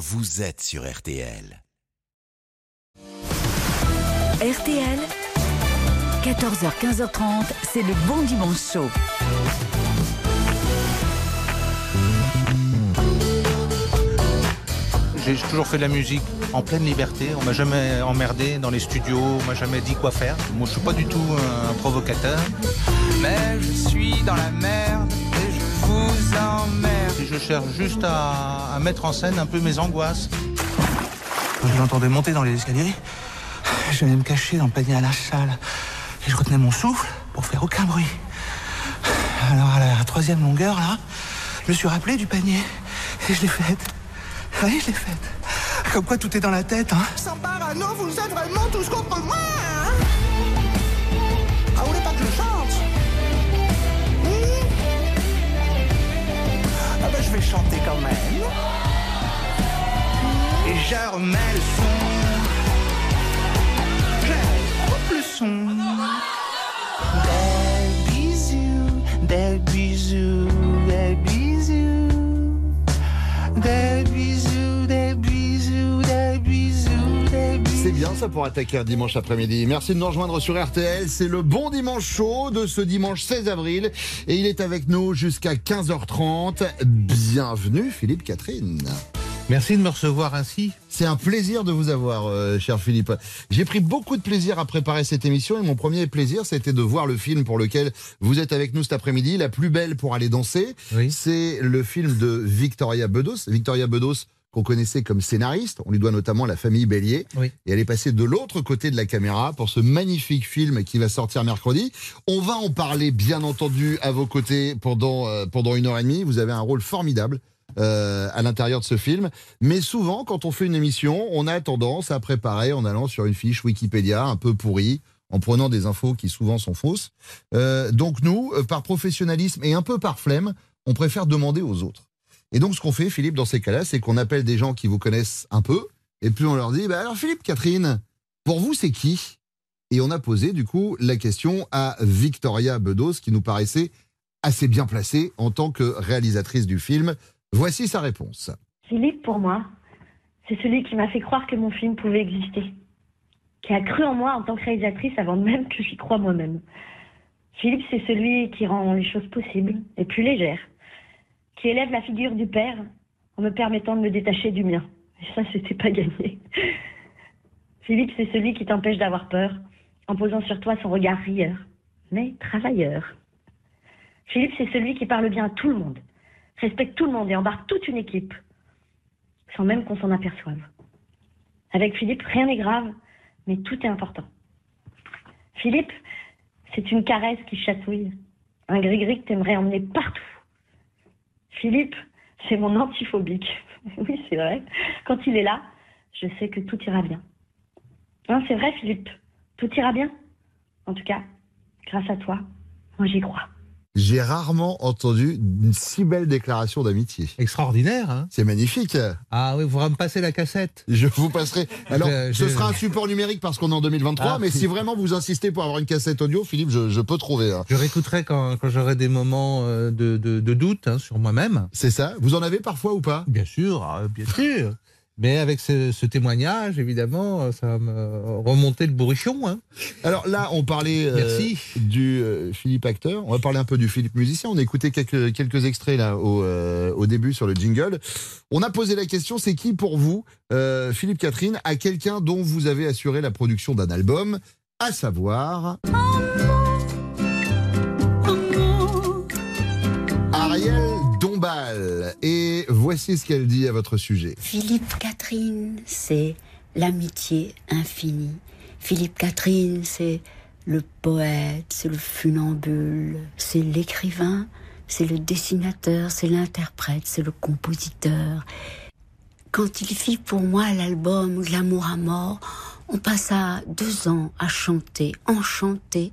vous êtes sur RTL. RTL, 14h-15h30, c'est le bon dimanche chaud. J'ai toujours fait de la musique en pleine liberté. On m'a jamais emmerdé dans les studios, on m'a jamais dit quoi faire. Moi, je suis pas du tout un provocateur. Mais je suis dans la merde vous emmerde. Et je cherche juste à, à mettre en scène un peu mes angoisses. Quand je l'entendais monter dans les escaliers, j'allais me cacher dans le panier à la salle. Et je retenais mon souffle pour faire aucun bruit. Alors à la troisième longueur, là, je me suis rappelé du panier. Et je l'ai faite. Oui, je l'ai faite. Comme quoi tout est dans la tête, hein. Sans parano, vous êtes vraiment tous contre moi je vais chanter quand même. Et je remets le son. Je coupe le son. Des bisous, des bisous, des bisous. Des bisous, C'est bien ça pour attaquer un dimanche après-midi. Merci de nous rejoindre sur RTL. C'est le bon dimanche chaud de ce dimanche 16 avril. Et il est avec nous jusqu'à 15h30. Bienvenue Philippe Catherine. Merci de me recevoir ainsi. C'est un plaisir de vous avoir, euh, cher Philippe. J'ai pris beaucoup de plaisir à préparer cette émission et mon premier plaisir, c'était de voir le film pour lequel vous êtes avec nous cet après-midi, La plus belle pour aller danser. Oui. C'est le film de Victoria Bedos. Victoria Bedos, qu'on connaissait comme scénariste, on lui doit notamment La famille Bélier. Oui. Et elle est passée de l'autre côté de la caméra pour ce magnifique film qui va sortir mercredi. On va en parler, bien entendu, à vos côtés pendant, euh, pendant une heure et demie. Vous avez un rôle formidable euh, à l'intérieur de ce film. Mais souvent, quand on fait une émission, on a tendance à préparer en allant sur une fiche Wikipédia un peu pourrie, en prenant des infos qui souvent sont fausses. Euh, donc nous, par professionnalisme et un peu par flemme, on préfère demander aux autres. Et donc ce qu'on fait, Philippe, dans ces cas-là, c'est qu'on appelle des gens qui vous connaissent un peu, et puis on leur dit, bah alors Philippe, Catherine, pour vous, c'est qui? Et on a posé du coup la question à Victoria Bedos, qui nous paraissait assez bien placée en tant que réalisatrice du film. Voici sa réponse. Philippe, pour moi, c'est celui qui m'a fait croire que mon film pouvait exister. Qui a cru en moi en tant que réalisatrice avant même que j'y croie moi-même. Philippe, c'est celui qui rend les choses possibles et plus légères. Qui élève la figure du père en me permettant de me détacher du mien. Et ça, c'était pas gagné. Philippe, c'est celui qui t'empêche d'avoir peur en posant sur toi son regard rieur, mais travailleur. Philippe, c'est celui qui parle bien à tout le monde respecte tout le monde et embarque toute une équipe, sans même qu'on s'en aperçoive. Avec Philippe, rien n'est grave, mais tout est important. Philippe, c'est une caresse qui chatouille, un gris-gris que t'aimerais emmener partout. Philippe, c'est mon antiphobique. oui, c'est vrai. Quand il est là, je sais que tout ira bien. Non, c'est vrai, Philippe, tout ira bien? En tout cas, grâce à toi, moi j'y crois. J'ai rarement entendu une si belle déclaration d'amitié. Extraordinaire, hein C'est magnifique. Ah oui, vous pourrez me passer la cassette. Je vous passerai. Alors, Je- ce sera un support numérique parce qu'on est en 2023, Ah, mais si. vraiment vous insistez pour avoir une cassette audio, Philippe, je, je peux trouver. hein. Je réécouterai quand, quand j'aurai des moments euh, de, de- de doute hein, sur moi-même. C'est ça Vous en avez parfois ou pas? Bien sûr, euh, bien sûr. Mais avec ce, ce témoignage, évidemment, euh, ça va me remonter le bourrichon. Hein. Alors là, on parlait euh, Merci. du euh, Philippe acteur. On va parler un peu du Philippe musicien. On a écouté quelques, quelques extraits là au, euh, au début sur le jingle. On a posé la question c'est qui pour vous, Philippe Catherine, à quelqu'un dont vous avez assuré la production d'un album, à savoir. Et voici ce qu'elle dit à votre sujet. Philippe Catherine, c'est l'amitié infinie. Philippe Catherine, c'est le poète, c'est le funambule, c'est l'écrivain, c'est le dessinateur, c'est l'interprète, c'est le compositeur. Quand il fit pour moi l'album de l'amour à mort, on passa deux ans à chanter, enchanter,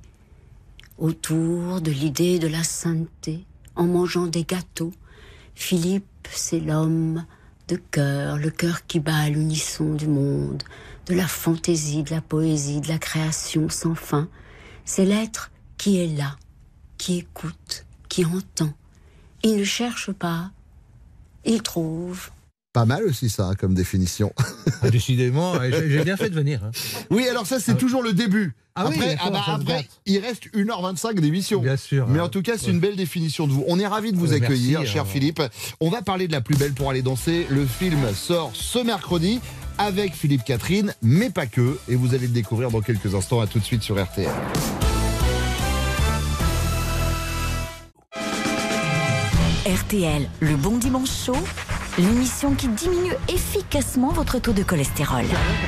autour de l'idée de la sainteté, en mangeant des gâteaux. Philippe, c'est l'homme de cœur, le cœur qui bat à l'unisson du monde, de la fantaisie, de la poésie, de la création sans fin. C'est l'être qui est là, qui écoute, qui entend. Il ne cherche pas, il trouve. Pas mal aussi ça, hein, comme définition. Ah, décidément, j'ai bien fait de venir. hein. Oui, alors ça, c'est toujours le début. Ah après, ah bah, après, il reste 1h25 d'émission. Bien sûr. Mais hein. en tout cas, c'est une belle définition de vous. On est ravis de vous Euh, accueillir, merci, cher euh. Philippe. On va parler de la plus belle pour aller danser. Le film sort ce mercredi avec Philippe Catherine, mais pas que. Et vous allez le découvrir dans quelques instants. À tout de suite sur RTL. RTL, le bon dimanche chaud, l'émission qui diminue efficacement votre taux de cholestérol.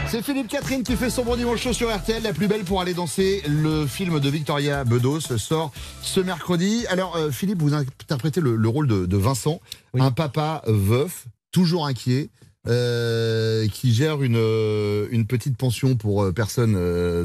C'est Philippe Catherine qui fait son bon dimanche chaud sur RTL, la plus belle pour aller danser. Le film de Victoria Bedos sort ce mercredi. Alors, euh, Philippe, vous interprétez le, le rôle de, de Vincent, Oui. un papa veuf, toujours inquiet. Euh, qui gère une, euh, une petite pension pour euh, personnes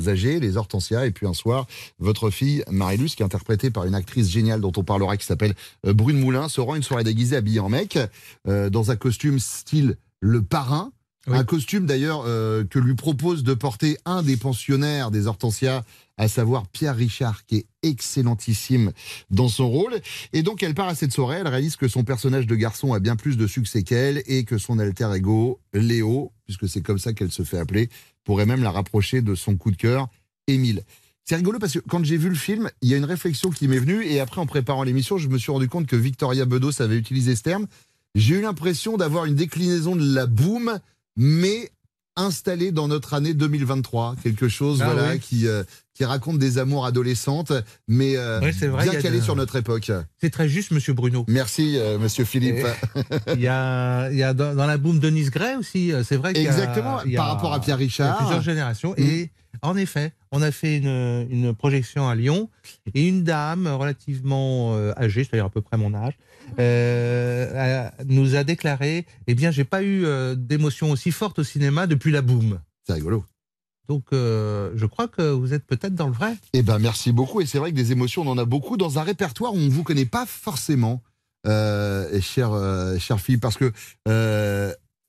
âgées, les Hortensia, et puis un soir, votre fille Marilus, qui est interprétée par une actrice géniale dont on parlera, qui s'appelle Brune Moulin, se rend une soirée déguisée habillée en mec, euh, dans un costume style le parrain, Un costume d'ailleurs euh, que lui propose de porter un des pensionnaires des Hortensia, à savoir Pierre Richard, qui est excellentissime dans son rôle. Et donc elle part à cette soirée, elle réalise que son personnage de garçon a bien plus de succès qu'elle et que son alter ego, Léo, puisque c'est comme ça qu'elle se fait appeler, pourrait même la rapprocher de son coup de cœur, Émile. C'est rigolo parce que quand j'ai vu le film, il y a une réflexion qui m'est venue et après en préparant l'émission, je me suis rendu compte que Victoria Bedos avait utilisé ce terme. J'ai eu l'impression d'avoir une déclinaison de la boom, mais installée dans notre année 2023. Quelque chose Ah voilà, oui. qui, euh, qui raconte des amours adolescentes, mais euh, Ouais, vrai, bien calé de- sur notre époque. C'est très juste, monsieur Bruno. Merci, euh, monsieur Philippe. Il y a, y a dans, dans la boom Denise Gray aussi, c'est vrai qu'il y a. Exactement, y a- par rapport à Pierre il y a Richard. plusieurs générations. Mm. Et en effet, on a fait une, une projection à Lyon et une dame relativement âgée, c'est-à-dire à peu près mon âge, euh, nous a déclaré Eh bien, j'ai pas eu euh, d'émotion aussi forte au cinéma depuis la boom. C'est rigolo. Donc, euh, je crois que vous êtes peut-être dans le vrai. Eh ben, merci beaucoup. Et c'est vrai que des émotions, on en a beaucoup dans un répertoire où on ne vous connaît pas forcément, euh, chère, euh, chère fille, parce que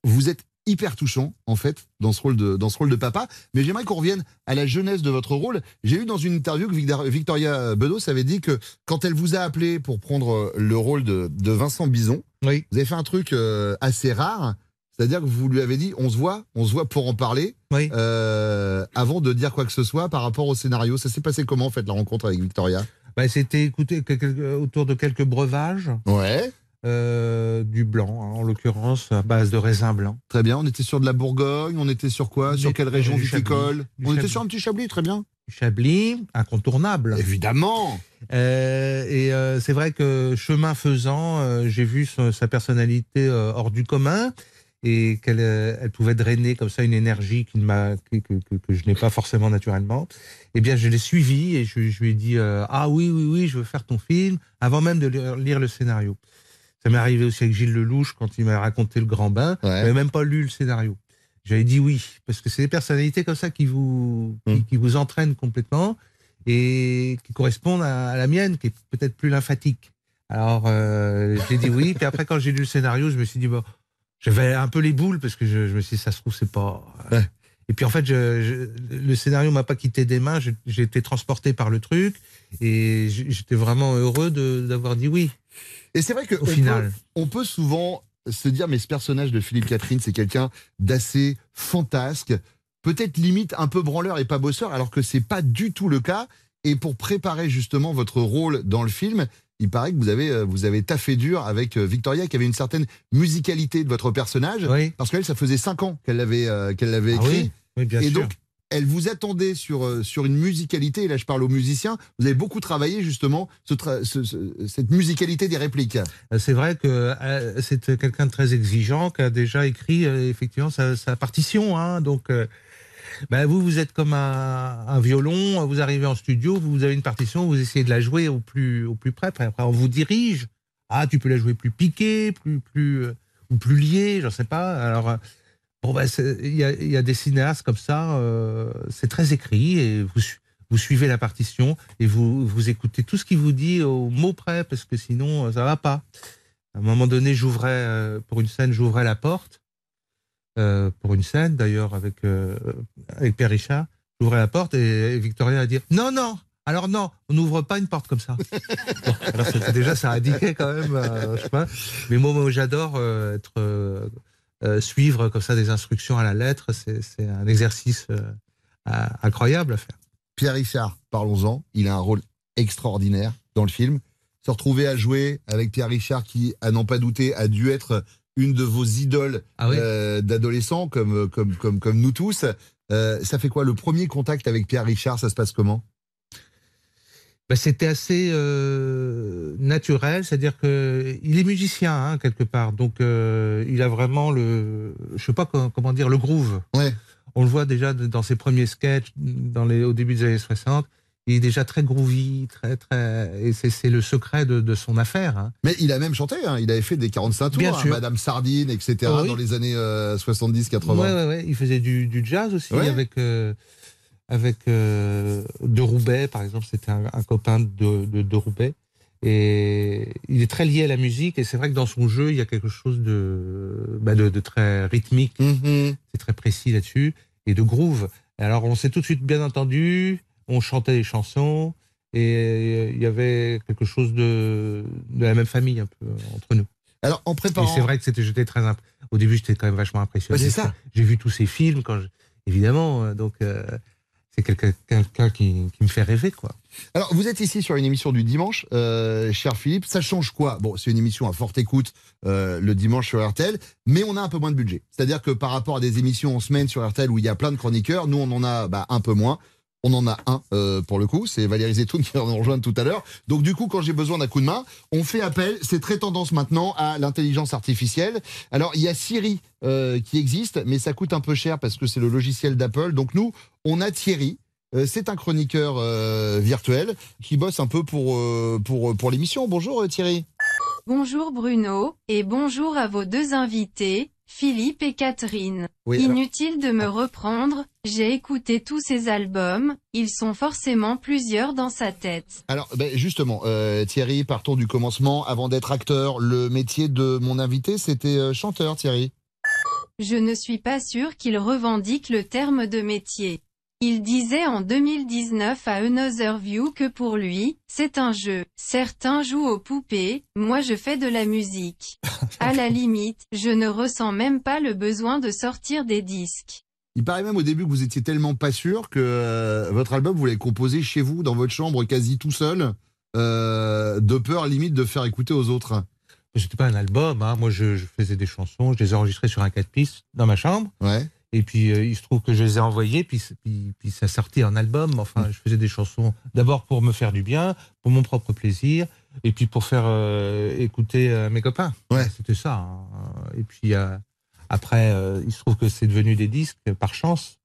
vous êtes hyper touchant, en fait, dans ce rôle de, dans ce rôle de papa. Mais j'aimerais qu'on revienne à la jeunesse de votre rôle. J'ai eu dans une interview que Victor- Victoria Bedos avait dit que quand elle vous a appelé pour prendre le rôle de, de Vincent Bison, Oui. vous avez fait un truc euh, assez rare. C'est-à-dire que vous lui avez dit, on se voit, on se voit pour en parler, Oui. euh, avant de dire quoi que ce soit par rapport au scénario. Ça s'est passé comment, en fait, la rencontre avec Victoria? Bah, C'était que- autour de quelques breuvages, Ouais, euh, du blanc, hein, en l'occurrence, à base de raisin blanc. très bien. On était sur de la Bourgogne, on était sur quoi? Sur quelle région du viticole? Chablis. On était sur un petit Chablis, très bien. Chablis, incontournable. Évidemment Euh, et euh, c'est vrai que chemin faisant, j'ai vu sa personnalité hors du commun et qu'elle elle pouvait drainer comme ça une énergie qui ne m'a, que, que- je n'ai pas forcément naturellement. Eh bien, je l'ai suivi et je, je lui ai dit euh, ah oui oui oui, je veux faire ton film avant même de lire le scénario. Ça m'est arrivé aussi avec Gilles Lelouch quand il m'a raconté le Grand Bain. Ouais. J'avais même pas lu le scénario. J'avais dit oui parce que c'est des personnalités comme ça qui vous qui, Mm. qui vous entraînent complètement et qui correspondent à, à la mienne, qui est peut-être plus lymphatique. Alors, euh, j'ai dit oui. Puis après, quand j'ai lu le scénario, je me suis dit, bon, j'avais un peu les boules parce que je, je me suis dit, ça se trouve, c'est pas. Ouais. Et puis en fait, je, je- le scénario m'a pas quitté des mains. J'ai été transporté par le truc et j'étais vraiment heureux d'avoir dit oui. Et c'est vrai que Au on final. peut- on peut souvent se dire, mais ce personnage de Philippe Catherine, c'est quelqu'un d'assez fantasque, peut-être limite un peu branleur et pas bosseur, alors que c'est pas du tout le cas. Et pour préparer justement votre rôle dans le film, il paraît que vous avez, euh, vous avez taffé dur avec euh, Victoria, qui avait une certaine musicalité de votre personnage, Oui. parce qu'elle, ça faisait cinq ans qu'elle l'avait euh, qu'elle l'avait Ah écrit. oui, oui, bien et sûr. donc, elle vous attendait sur, euh, sur une musicalité, et là je parle aux musiciens, vous avez beaucoup travaillé justement ce cette musicalité des répliques. Euh, C'est vrai que euh, c'est quelqu'un de très exigeant qui a déjà écrit effectivement sa, partition. hein. donc, ben, vous, vous êtes comme un, violon. Vous arrivez en studio, vous avez une partition, vous essayez de la jouer au plus au plus près. Après, on vous dirige. Ah, tu peux la jouer plus piquée, plus plus ou plus liée, je sais pas. Ben, il y, a, des cinéastes comme ça. euh, c'est très écrit et vous su- vous suivez la partition et vous, écoutez tout ce qu'il vous dit au mot près parce que sinon euh, ça va pas. À un moment donné, j'ouvrais euh, pour une scène, j'ouvrais la porte pour une scène d'ailleurs avec avec Pierre Richard. J'ouvrais la porte et Victoria a dit non non. Alors non, on n'ouvre pas une porte comme ça. Alors déjà ça indiquait quand même, sais pas. Mais moi, j'adore être euh, suivre comme ça des instructions à la lettre, c'est un exercice euh, à- incroyable à faire. Pierre Richard, parlons-en. Il a un rôle extraordinaire dans le film. Se retrouver à jouer avec Pierre Richard, qui, à n'en pas douter, a dû être une de vos idoles Ah oui. euh, d'adolescents, comme, comme, comme, comme nous tous. Euh, ça fait quoi Le premier contact avec Pierre Richard, ça se passe comment? Bah, c'était assez euh, naturel, c'est-à-dire que il est musicien hein, quelque part, donc euh, il a vraiment le, je sais pas co- comment dire, le groove. Ouais. On le voit déjà dans ses premiers sketchs, dans les, au début des années 60. Il est déjà très groovy, très très, et c'est le secret de, de son affaire. hein. Mais il a même chanté, hein. il avait fait des 45 tours, Bien hein, sûr. Madame Sardine, etc., Oh oui. dans les années euh, 70-80. Ouais, ouais, ouais. Il faisait du, du jazz aussi Ouais. avec euh, avec euh, de Roubaix, par exemple. C'était un, un copain de, de, de Roubaix. Et il est très lié à la musique. Et c'est vrai que dans son jeu, il y a quelque chose de, bah, de, de très rythmique. Mhm. C'est très précis là-dessus. Et de groove. Alors, on s'est tout de suite bien entendu. On chantait les chansons. Et il y avait quelque chose de, de la même famille un peu entre nous. Alors, en préparant... c'est vrai que c'était, j'étais très imp- Au début, j'étais quand même vachement impressionné. Ouais, c'est ça. J'ai vu tous ces films, quand je- évidemment. euh, Donc, euh, c'est quelqu'un, qui me fait rêver, quoi. Alors, vous êtes ici sur une émission du dimanche, euh, cher Philippe. Ça change quoi? Bon, c'est une émission à forte écoute euh, le dimanche sur RTL, mais on a un peu moins de budget. C'est-à-dire que par rapport à des émissions en semaine sur RTL où il y a plein de chroniqueurs, nous, on en a bah, un peu moins. On en a un euh, pour le coup, c'est Valérie Zetoun qui va nous rejoindre tout à l'heure. Donc du coup, quand j'ai besoin d'un coup de main, on fait appel, c'est très tendance maintenant, à l'intelligence artificielle. Alors il y a Siri euh, qui existe, mais ça coûte un peu cher parce que c'est le logiciel d'Apple. Donc nous, on a Thierry. Euh, c'est un chroniqueur virtuel qui bosse un peu pour, pour, pour l'émission. Bonjour Thierry. Bonjour Bruno, et bonjour à vos deux invités, Philippe et Catherine. Oui, Inutile de me reprendre, j'ai écouté tous ces albums, ils sont forcément plusieurs dans sa tête. Alors, ben, justement, euh, Thierry, partons du commencement. Avant d'être acteur, le métier de mon invité, c'était euh, chanteur, Thierry. Je ne suis pas sûr qu'il revendique le terme de métier. Il disait en 2019 à Another View que pour lui, c'est un jeu. Certains jouent aux poupées, moi je fais de la musique. À la limite, je ne ressens même pas le besoin de sortir des disques. Il paraît même au début que vous étiez tellement pas sûr que euh, votre album, vous l'avez composé chez vous, dans votre chambre, quasi tout seul, euh, de peur limite de faire écouter aux autres. C'était pas un album, hein. Moi, je, je faisais des chansons, je les ai enregistrées sur un 4 pistes dans ma chambre. Ouais. Et puis, euh, il se trouve que je les ai envoyées, puis, puis, puis ça sortait en album. Enfin, je faisais des chansons d'abord pour me faire du bien, pour mon propre plaisir, et puis pour faire euh, écouter euh, mes copains. Ouais. C'était ça. hein. Et puis, euh, après, euh, il se trouve que c'est devenu des disques par chance.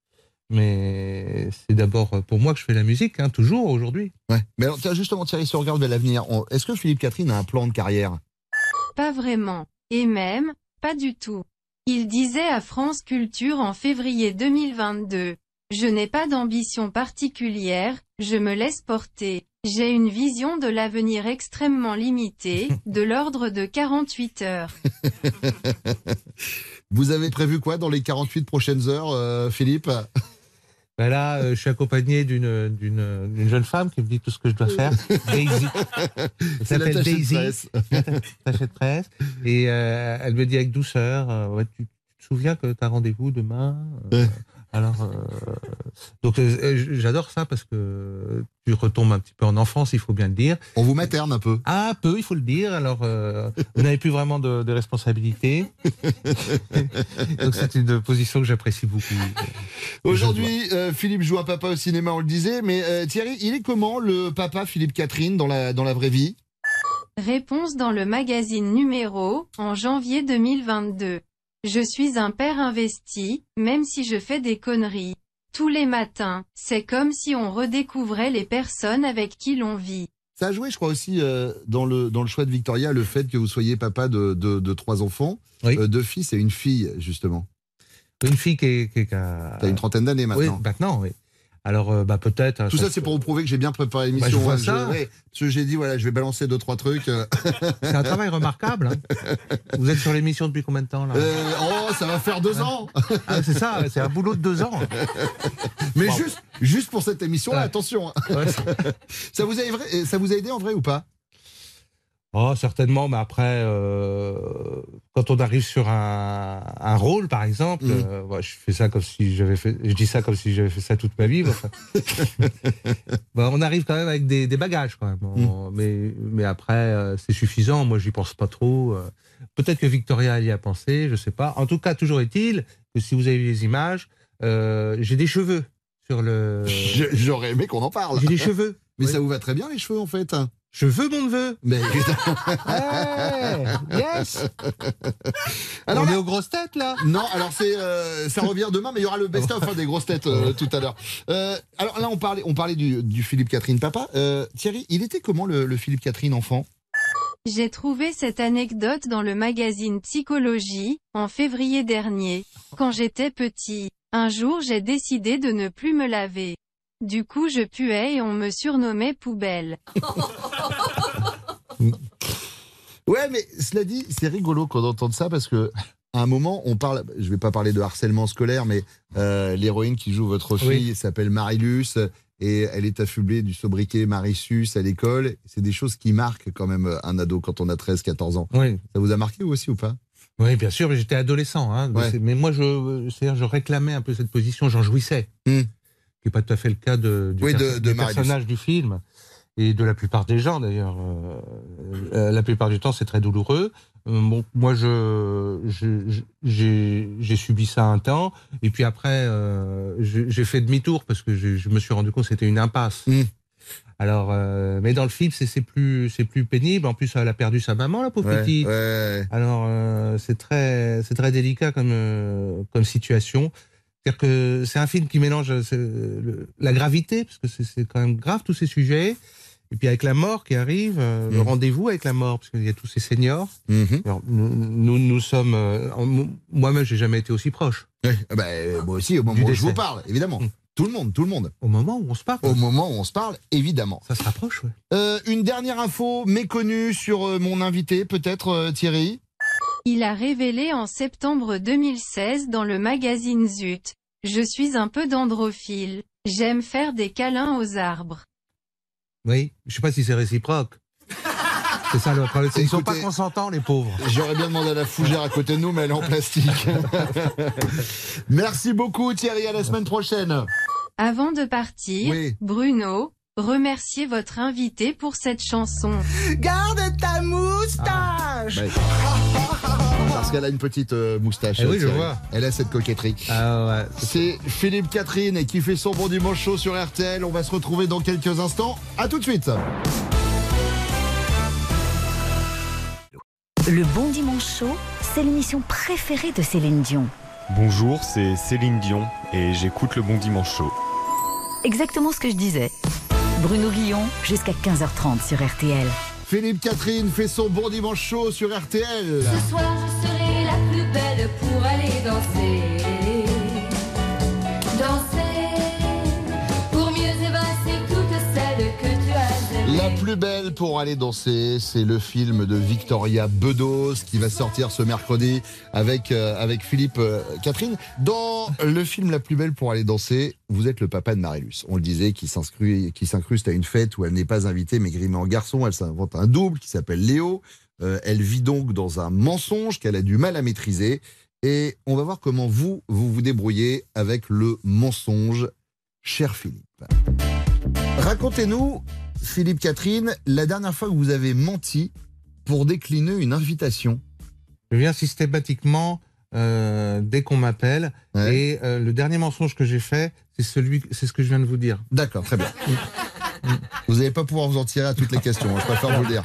Mais c'est d'abord pour moi que je fais la musique, hein, toujours aujourd'hui. Ouais. Mais alors, tiens, justement, Thierry, si on regarde vers l'avenir, on- est-ce que Philippe Catherine a un plan de carrière? Pas vraiment. Et même, pas du tout. Il disait à France Culture en février 2022. Je n'ai pas d'ambition particulière, je me laisse porter. J'ai une vision de l'avenir extrêmement limitée, de l'ordre de 48 heures. Vous avez prévu quoi dans les 48 prochaines heures, euh, Philippe? Ben là, euh, je suis accompagné d'une d'une d'une jeune femme qui me dit tout ce que je dois faire. Daisy. Elle s'appelle Daisy. Attachée de presse. Et euh, elle me dit avec douceur, euh, ouais, tu, tu te souviens que tu as rendez-vous demain Alors, euh, donc euh, j'adore ça parce que tu retombes un petit peu en enfance, il faut bien le dire. On vous materne un peu. Ah, un peu, il faut le dire. Alors, euh, vous n'avez plus vraiment de, de responsabilité. donc c'est une position que j'apprécie beaucoup. Aujourd'hui, euh, Philippe joue un papa au cinéma, on le disait, mais euh, Thierry, il est comment le papa Philippe Catherine dans la, dans la vraie vie? Réponse dans le magazine numéro, en janvier 2022. Je suis un père investi, même si je fais des conneries. Tous les matins, c'est comme si on redécouvrait les personnes avec qui l'on vit. Ça a joué, je crois aussi, euh, dans, le, dans le choix de Victoria, le fait que vous soyez papa de, de, de trois enfants, Oui. euh, deux fils et une fille, justement. Une fille qui, est- qui, a... T'as une trentaine d'années maintenant. Oui, maintenant, oui. Alors, euh, bah, peut-être. Tout ça, c'est pour vous prouver que j'ai bien préparé l'émission. Bah, je vois hein. ça. ouais, parce que j'ai dit, voilà, je vais balancer deux, trois trucs. euh. C'est un travail remarquable. hein. Vous êtes sur l'émission depuis combien de temps là? Euh, oh, ça va faire deux ans Ah, C'est ça, c'est un boulot de deux ans. Mais Wow. juste, juste pour cette émission-là, Ouais. attention. hein. Ouais. ça, vous a, ça vous a aidé en vrai ou pas? Oh, certainement, mais après, euh, quand on arrive sur un, un rôle, par exemple, Mhm. euh, ouais, je fais ça comme si j'avais fait, je dis ça comme si j'avais fait ça toute ma vie. enfin. Bah, on arrive quand même avec des, des bagages, quand même. On- mais, mais après, euh, c'est suffisant. Moi, j'y pense pas trop. Peut-être que Victoria y a pensé, je sais pas. En tout cas, toujours est-il que si vous avez vu les images, j'ai des cheveux sur le. J'aurais aimé qu'on en parle. J'ai des cheveux. Mais Oui. ça vous va très bien les cheveux en fait. Cheveux, mon neveu. Mais yes. Alors on là- est aux grosses têtes là. non, alors c'est euh, ça revient demain, mais il y aura le best-of hein, des grosses têtes euh, tout à l'heure. Euh, alors là, on parlait, on parlait du, du Philippe Catherine papa. Euh, Thierry, il était comment le, le Philippe Catherine enfant? J'ai trouvé cette anecdote dans le magazine Psychologie, en février dernier. Quand j'étais petit, un jour j'ai décidé de ne plus me laver. Du coup je puais et on me surnommait poubelle. Ouais, mais cela dit, c'est rigolo qu'on entende ça parce que à un moment, on parle. Je vais pas parler de harcèlement scolaire, mais euh, l'héroïne qui joue votre fille s'appelle Marilus et elle est affublée du sobriquet Marissus à l'école. C'est des choses qui marquent quand même un ado quand on a 13-14 ans. Oui. Ça vous a marqué vous aussi ou pas? Oui, bien sûr, mais j'étais adolescent. Hein, Ouais. Mais moi, je, c'est-à-dire, je réclamais un peu cette position, j'en jouissais. Hmm. Qui n'est pas tout à fait le cas de, du, Oui, de- perso- de du Marilus. personnage du film. Et de la plupart des gens, d'ailleurs. Euh, euh, la plupart du temps, c'est très douloureux. Euh, bon, moi, je, j'ai, subi ça un temps. Et puis après, euh, j'ai fait demi-tour parce que je, je me suis rendu compte que c'était une impasse. Hmm. Alors, mais dans le film, c'est plus, c'est plus pénible. En plus, elle a perdu sa maman, la pauvre Ouais, petite. ouais. Alors, c'est très, c'est très délicat comme, comme situation. C'est-à-dire que c'est un film qui mélange euh, le- la gravité, parce que c'est- quand même grave tous ces sujets, et puis avec la mort qui arrive, euh, le Mhm. rendez-vous avec la mort, parce qu'il y a tous ces seniors. Mhm. Alors, nous, nous, nous sommes, euh, moi-même, j'ai jamais été aussi proche. Euh, moi aussi, au moment Du où je décès. vous parle, évidemment. Mm. Tout le monde, tout le monde. Au moment où on se parle, Au moment où on se parle, évidemment. ça se rapproche. Ouais. Euh, une dernière info méconnue sur euh, mon invité, peut-être euh, Thierry Il a révélé en septembre 2016 dans le magazine Zut. Je suis un peu dendrophile. J'aime faire des câlins aux arbres. Oui, je sais pas si c'est réciproque. C'est ça le problème. Ils sont pas consentants, les pauvres. J'aurais bien demandé à la fougère à côté de nous, mais elle est en plastique. Merci beaucoup Thierry, à la semaine prochaine. Avant de partir, Oui. Bruno, remerciez votre invité pour cette chanson. Garde ta moustache Bah, Parce qu'elle a une petite euh, moustache. Eh oui, je vois. Elle a cette coquetterie. Ah ouais. C'est Philippe Catherine qui fait son bon dimanche chaud sur RTL. On va se retrouver dans quelques instants. À tout de suite. Le Bon Dimanche Show, c'est l'émission préférée de Céline Dion. Bonjour, c'est Céline Dion et j'écoute le Bon Dimanche Show. Exactement ce que je disais. Bruno Guillon, jusqu'à 15h30 sur RTL. Philippe Catherine fait son bon dimanche chaud sur RTL. Ce soir, je serai la plus belle pour aller danser. Plus belle pour aller danser, c'est le film de Victoria Bedos qui va sortir ce mercredi avec, euh, avec Philippe euh, Catherine. Dans le film La plus belle pour aller danser, vous êtes le papa de Marilus. On le disait, qui s'incruste à une fête où elle n'est pas invitée mais grimée en garçon. Elle s'invente un double qui s'appelle Léo. Euh, elle vit donc dans un mensonge qu'elle a du mal à maîtriser. Et on va voir comment vous, vous vous débrouillez avec le mensonge, cher Philippe. Racontez-nous, Philippe Catherine, la dernière fois que vous avez menti pour décliner une invitation. Je viens systématiquement euh, dès qu'on m'appelle. Ouais. Et euh, le dernier mensonge que j'ai fait, c'est celui, c'est ce que je viens de vous dire. D'accord, très bien. vous n'allez pas pouvoir vous en tirer à toutes les questions, hein, je préfère vous le dire.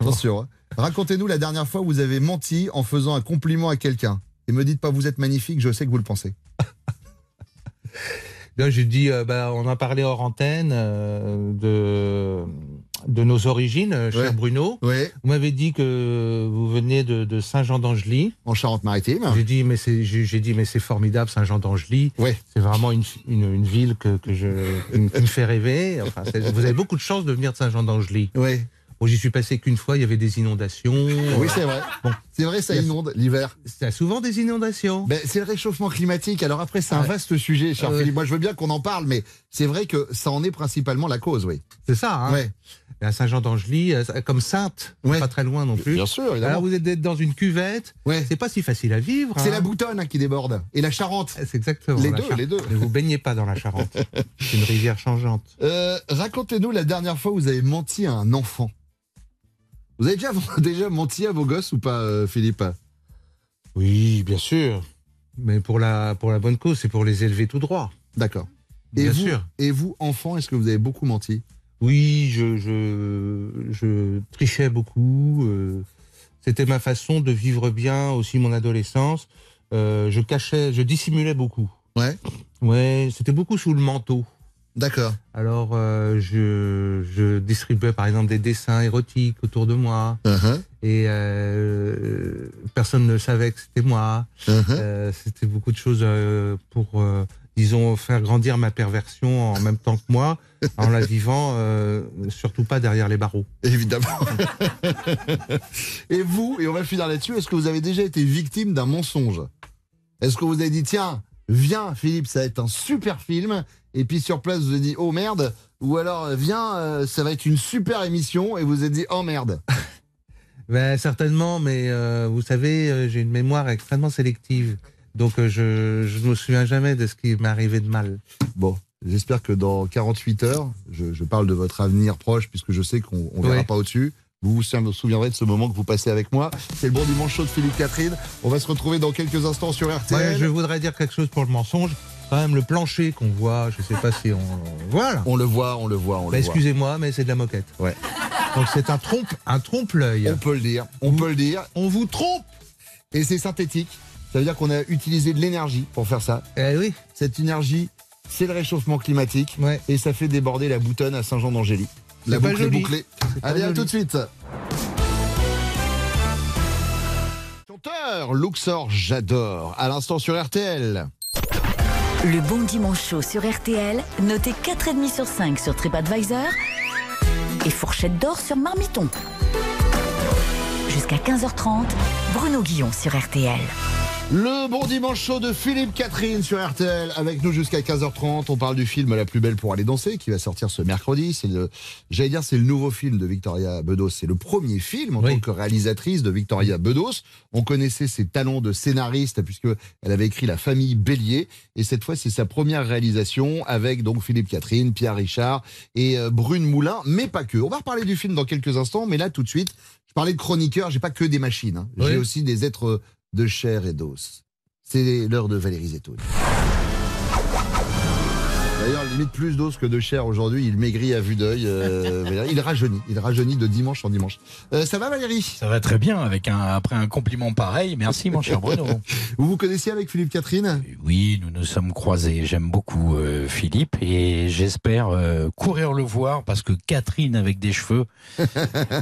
Attention. hein. Racontez-nous la dernière fois où vous avez menti en faisant un compliment à quelqu'un. Et me dites pas vous êtes magnifique, je sais que vous le pensez. Là, j'ai dit, euh, bah, on a parlé hors antenne euh, de, de nos origines, euh, cher Ouais. Bruno. Vous m'avez dit que vous venez de, de Saint-Jean-d'Angely. en Charente-Maritime. J'ai dit, mais c'est, j'ai j'ai dit, mais c'est formidable, Saint-Jean-d'Angely. C'est vraiment une, une, une ville que, que je, qui me fait rêver. Enfin, vous avez beaucoup de chance de venir de Saint-Jean-d'Angely. Oui. Bon, j'y suis passé qu'une fois, il y avait des inondations. Oui, c'est vrai. Bon, C'est vrai, ça inonde l'hiver. y a souvent des inondations. Ben, c'est le réchauffement climatique. Alors après, c'est un vaste sujet, cher Ouais. Philippe. Moi, je veux bien qu'on en parle, mais c'est vrai que ça en est principalement la cause, oui. C'est ça, hein Ouais. Et À Saint-Jean-d'Angely, euh, comme Sainte, Ouais. pas très loin non plus. Bien sûr, évidemment. Alors vous êtes dans une cuvette, Ouais. c'est pas si facile à vivre. C'est hein. la boutonne hein, qui déborde. Et la Charente. C'est exactement. Les deux, les deux. Ne vous baignez pas dans la Charente. c'est une rivière changeante. Euh, Racontez-nous la dernière fois où vous avez menti à un enfant. Vous avez déjà, déjà menti à vos gosses ou pas, euh, Philippe? Oui, bien sûr. Mais pour la, pour la bonne cause, c'est pour les élever tout droit. D'accord. Et Bien vous, sûr. Et vous, enfant, est-ce que vous avez beaucoup menti? Oui, je, je, je trichais beaucoup. euh, C'était ma façon de vivre bien aussi mon adolescence. Euh, je cachais, je dissimulais beaucoup. Ouais. Ouais, c'était beaucoup sous le manteau. D'accord. Alors, euh, je, je distribuais par exemple des dessins érotiques autour de moi. Uh-huh. Et euh, personne ne savait que c'était moi. Uh-huh. Euh, c'était beaucoup de choses pour, disons, faire grandir ma perversion en même temps que moi, en la vivant surtout pas derrière les barreaux. Évidemment. et vous, et on va finir là-dessus, est-ce que vous avez déjà été victime d'un mensonge? Est-ce que vous avez dit, tiens, viens Philippe, ça va être un super film, et puis sur place vous avez dit, oh merde, ou alors viens, euh, ça va être une super émission, et vous êtes dit, oh merde. Ben, certainement, mais euh, vous savez, euh, j'ai une mémoire extrêmement sélective. Donc euh, je je ne me souviens jamais de ce qui m'est arrivé de mal. Bon, j'espère que dans 48 heures, je, je parle de votre avenir proche, puisque je sais qu'on ne verra pas au-dessus. Vous vous sou- souviendrez de ce moment que vous passez avec moi. C'est le bon dimanche chaud de Philippe Catherine. On va se retrouver dans quelques instants sur RTL. Ouais, je voudrais dire quelque chose pour le mensonge. Quand même, le plancher qu'on voit, je sais pas si on. Voilà. On le voit, on le voit, on le voit. Excusez-moi, mais c'est de la moquette. Ouais. Donc c'est un trompe, un trompe-l'œil. On peut le dire, on peut le dire. On vous trompe. Et c'est synthétique. Ça veut dire qu'on a utilisé de l'énergie pour faire ça. Eh oui. Cette énergie, c'est le réchauffement climatique. Ouais. Et ça fait déborder la boutonne à Saint-Jean-d'Angély. La boucle est bouclée. Allez, à joli. tout de suite. Chanteur, Luxor, j'adore. À l'instant sur RTL. Le bon dimanche chaud sur RTL, noté 4,5 sur 5 sur TripAdvisor et fourchette d'or sur Marmiton. Jusqu'à 15h30, Bruno Guillon sur RTL. Le bon dimanche chaud de Philippe Catherine sur RTL avec nous jusqu'à 15h30. On parle du film La plus belle pour aller danser qui va sortir ce mercredi. C'est le, j'allais dire, c'est le nouveau film de Victoria Bedos. C'est le premier film en Oui. tant que réalisatrice de Victoria Bedos. On connaissait ses talents de scénariste puisque elle avait écrit La famille Bélier et cette fois c'est sa première réalisation avec donc Philippe Catherine, Pierre Richard et euh, Brune Moulin, mais pas que. On va reparler du film dans quelques instants, mais là tout de suite, je parlais de chroniqueurs. J'ai pas que des machines. hein. J'ai Oui. aussi des êtres de chair et d'os. C'est l'heure de Valérie Zetoun. D'ailleurs, limite plus d'os que de chair aujourd'hui. Il maigrit à vue d'œil. euh, il rajeunit. Il rajeunit de dimanche en dimanche. Euh, ça va, Valérie? Ça va très bien avec un, après un compliment pareil. Merci, mon cher Bruno. Vous vous connaissiez avec Philippe Catherine? Oui, nous nous sommes croisés. J'aime beaucoup euh, Philippe et j'espère courir le voir parce que Catherine avec des cheveux,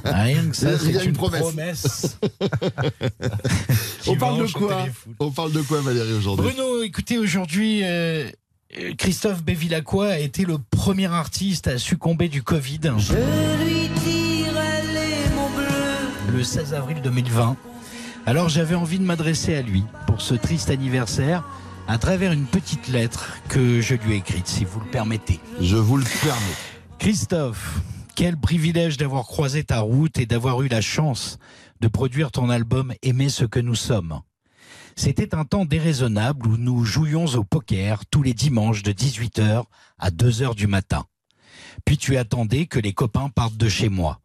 rien que ça, c'est une une promesse. promesse. On parle de quoi. On parle de quoi, Valérie, aujourd'hui? Bruno, écoutez, aujourd'hui, Christophe Bévilacqua a été le premier artiste à succomber du Covid. Le 16 avril 2020. Alors j'avais envie de m'adresser à lui pour ce triste anniversaire à travers une petite lettre que je lui ai écrite, si vous le permettez. Je vous le permets. Christophe, quel privilège d'avoir croisé ta route et d'avoir eu la chance de produire ton album Aimer ce que nous sommes. C'était un temps déraisonnable où nous jouions au poker tous les dimanches de 18h à 2h du matin. Puis tu attendais que les copains partent de chez moi.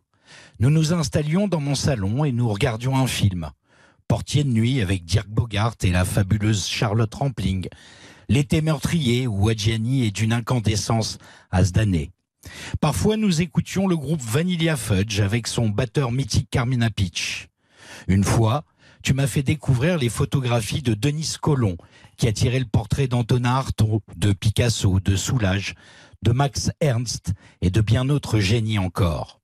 Nous nous installions dans mon salon et nous regardions un film. Portier de nuit avec Dirk Bogart et la fabuleuse Charlotte Rampling. L'été meurtrier où Adjani est d'une incandescence à se. Parfois, nous écoutions le groupe Vanilla Fudge avec son batteur mythique Carmina Pitch. Une fois, tu m'as fait découvrir les photographies de Denis Collomb, qui a tiré le portrait d'Antonin Artaud, de Picasso, de Soulage, de Max Ernst et de bien d'autres génies encore.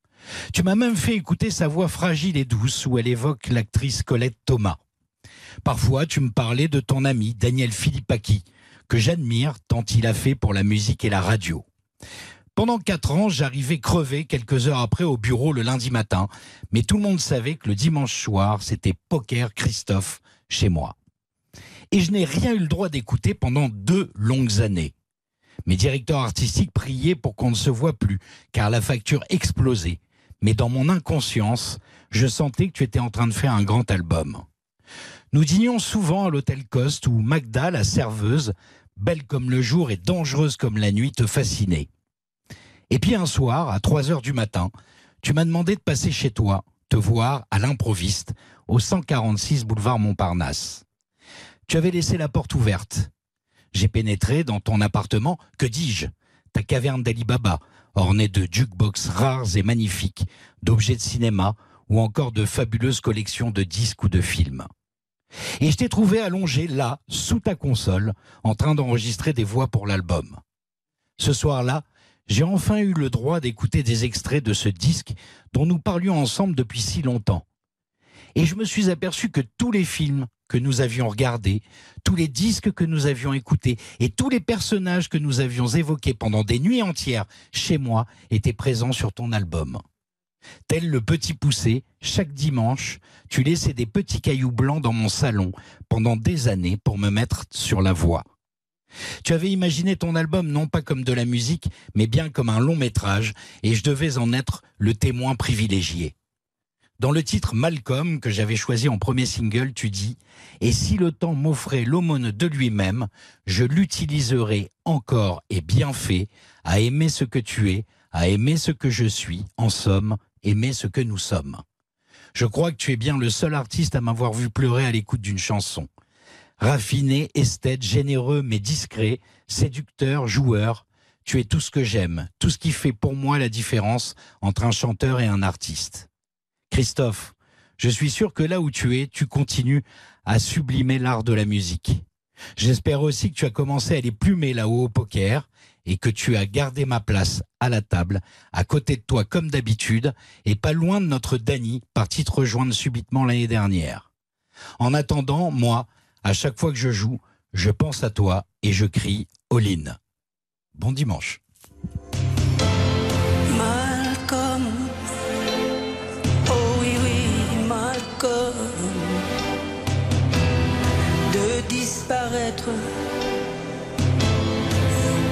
Tu m'as même fait écouter sa voix fragile et douce où elle évoque l'actrice Colette Thomas. Parfois, tu me parlais de ton ami Daniel Philippaki, que j'admire tant il a fait pour la musique et la radio. Pendant quatre ans, j'arrivais crevé quelques heures après au bureau le lundi matin, mais tout le monde savait que le dimanche soir, c'était poker Christophe chez moi. Et je n'ai rien eu le droit d'écouter pendant deux longues années. Mes directeurs artistiques priaient pour qu'on ne se voit plus, car la facture explosait. Mais dans mon inconscience, je sentais que tu étais en train de faire un grand album. Nous dînions souvent à l'hôtel Coste où Magda, la serveuse, belle comme le jour et dangereuse comme la nuit, te fascinait. Et puis un soir, à 3 heures du matin, tu m'as demandé de passer chez toi, te voir à l'improviste, au 146 boulevard Montparnasse. Tu avais laissé la porte ouverte. J'ai pénétré dans ton appartement, que dis-je Ta caverne d'Ali Baba, ornée de jukebox rares et magnifiques, d'objets de cinéma ou encore de fabuleuses collections de disques ou de films. Et je t'ai trouvé allongé là, sous ta console, en train d'enregistrer des voix pour l'album. Ce soir-là, j'ai enfin eu le droit d'écouter des extraits de ce disque dont nous parlions ensemble depuis si longtemps. Et je me suis aperçu que tous les films que nous avions regardés, tous les disques que nous avions écoutés et tous les personnages que nous avions évoqués pendant des nuits entières chez moi étaient présents sur ton album. Tel le petit poussé, chaque dimanche, tu laissais des petits cailloux blancs dans mon salon pendant des années pour me mettre sur la voie. Tu avais imaginé ton album non pas comme de la musique, mais bien comme un long métrage, et je devais en être le témoin privilégié. Dans le titre Malcolm, que j'avais choisi en premier single, tu dis Et si le temps m'offrait l'aumône de lui-même, je l'utiliserai encore et bien fait à aimer ce que tu es, à aimer ce que je suis, en somme, aimer ce que nous sommes. Je crois que tu es bien le seul artiste à m'avoir vu pleurer à l'écoute d'une chanson. Raffiné, esthète, généreux mais discret, séducteur, joueur, tu es tout ce que j'aime, tout ce qui fait pour moi la différence entre un chanteur et un artiste. Christophe, je suis sûr que là où tu es, tu continues à sublimer l'art de la musique. J'espère aussi que tu as commencé à les plumer là-haut au poker et que tu as gardé ma place à la table, à côté de toi comme d'habitude, et pas loin de notre Dany, parti te rejoindre subitement l'année dernière. En attendant, moi, à chaque fois que je joue, je pense à toi et je crie all-in. Bon dimanche. Malcolm, oh oui, oui, Malcolm, de disparaître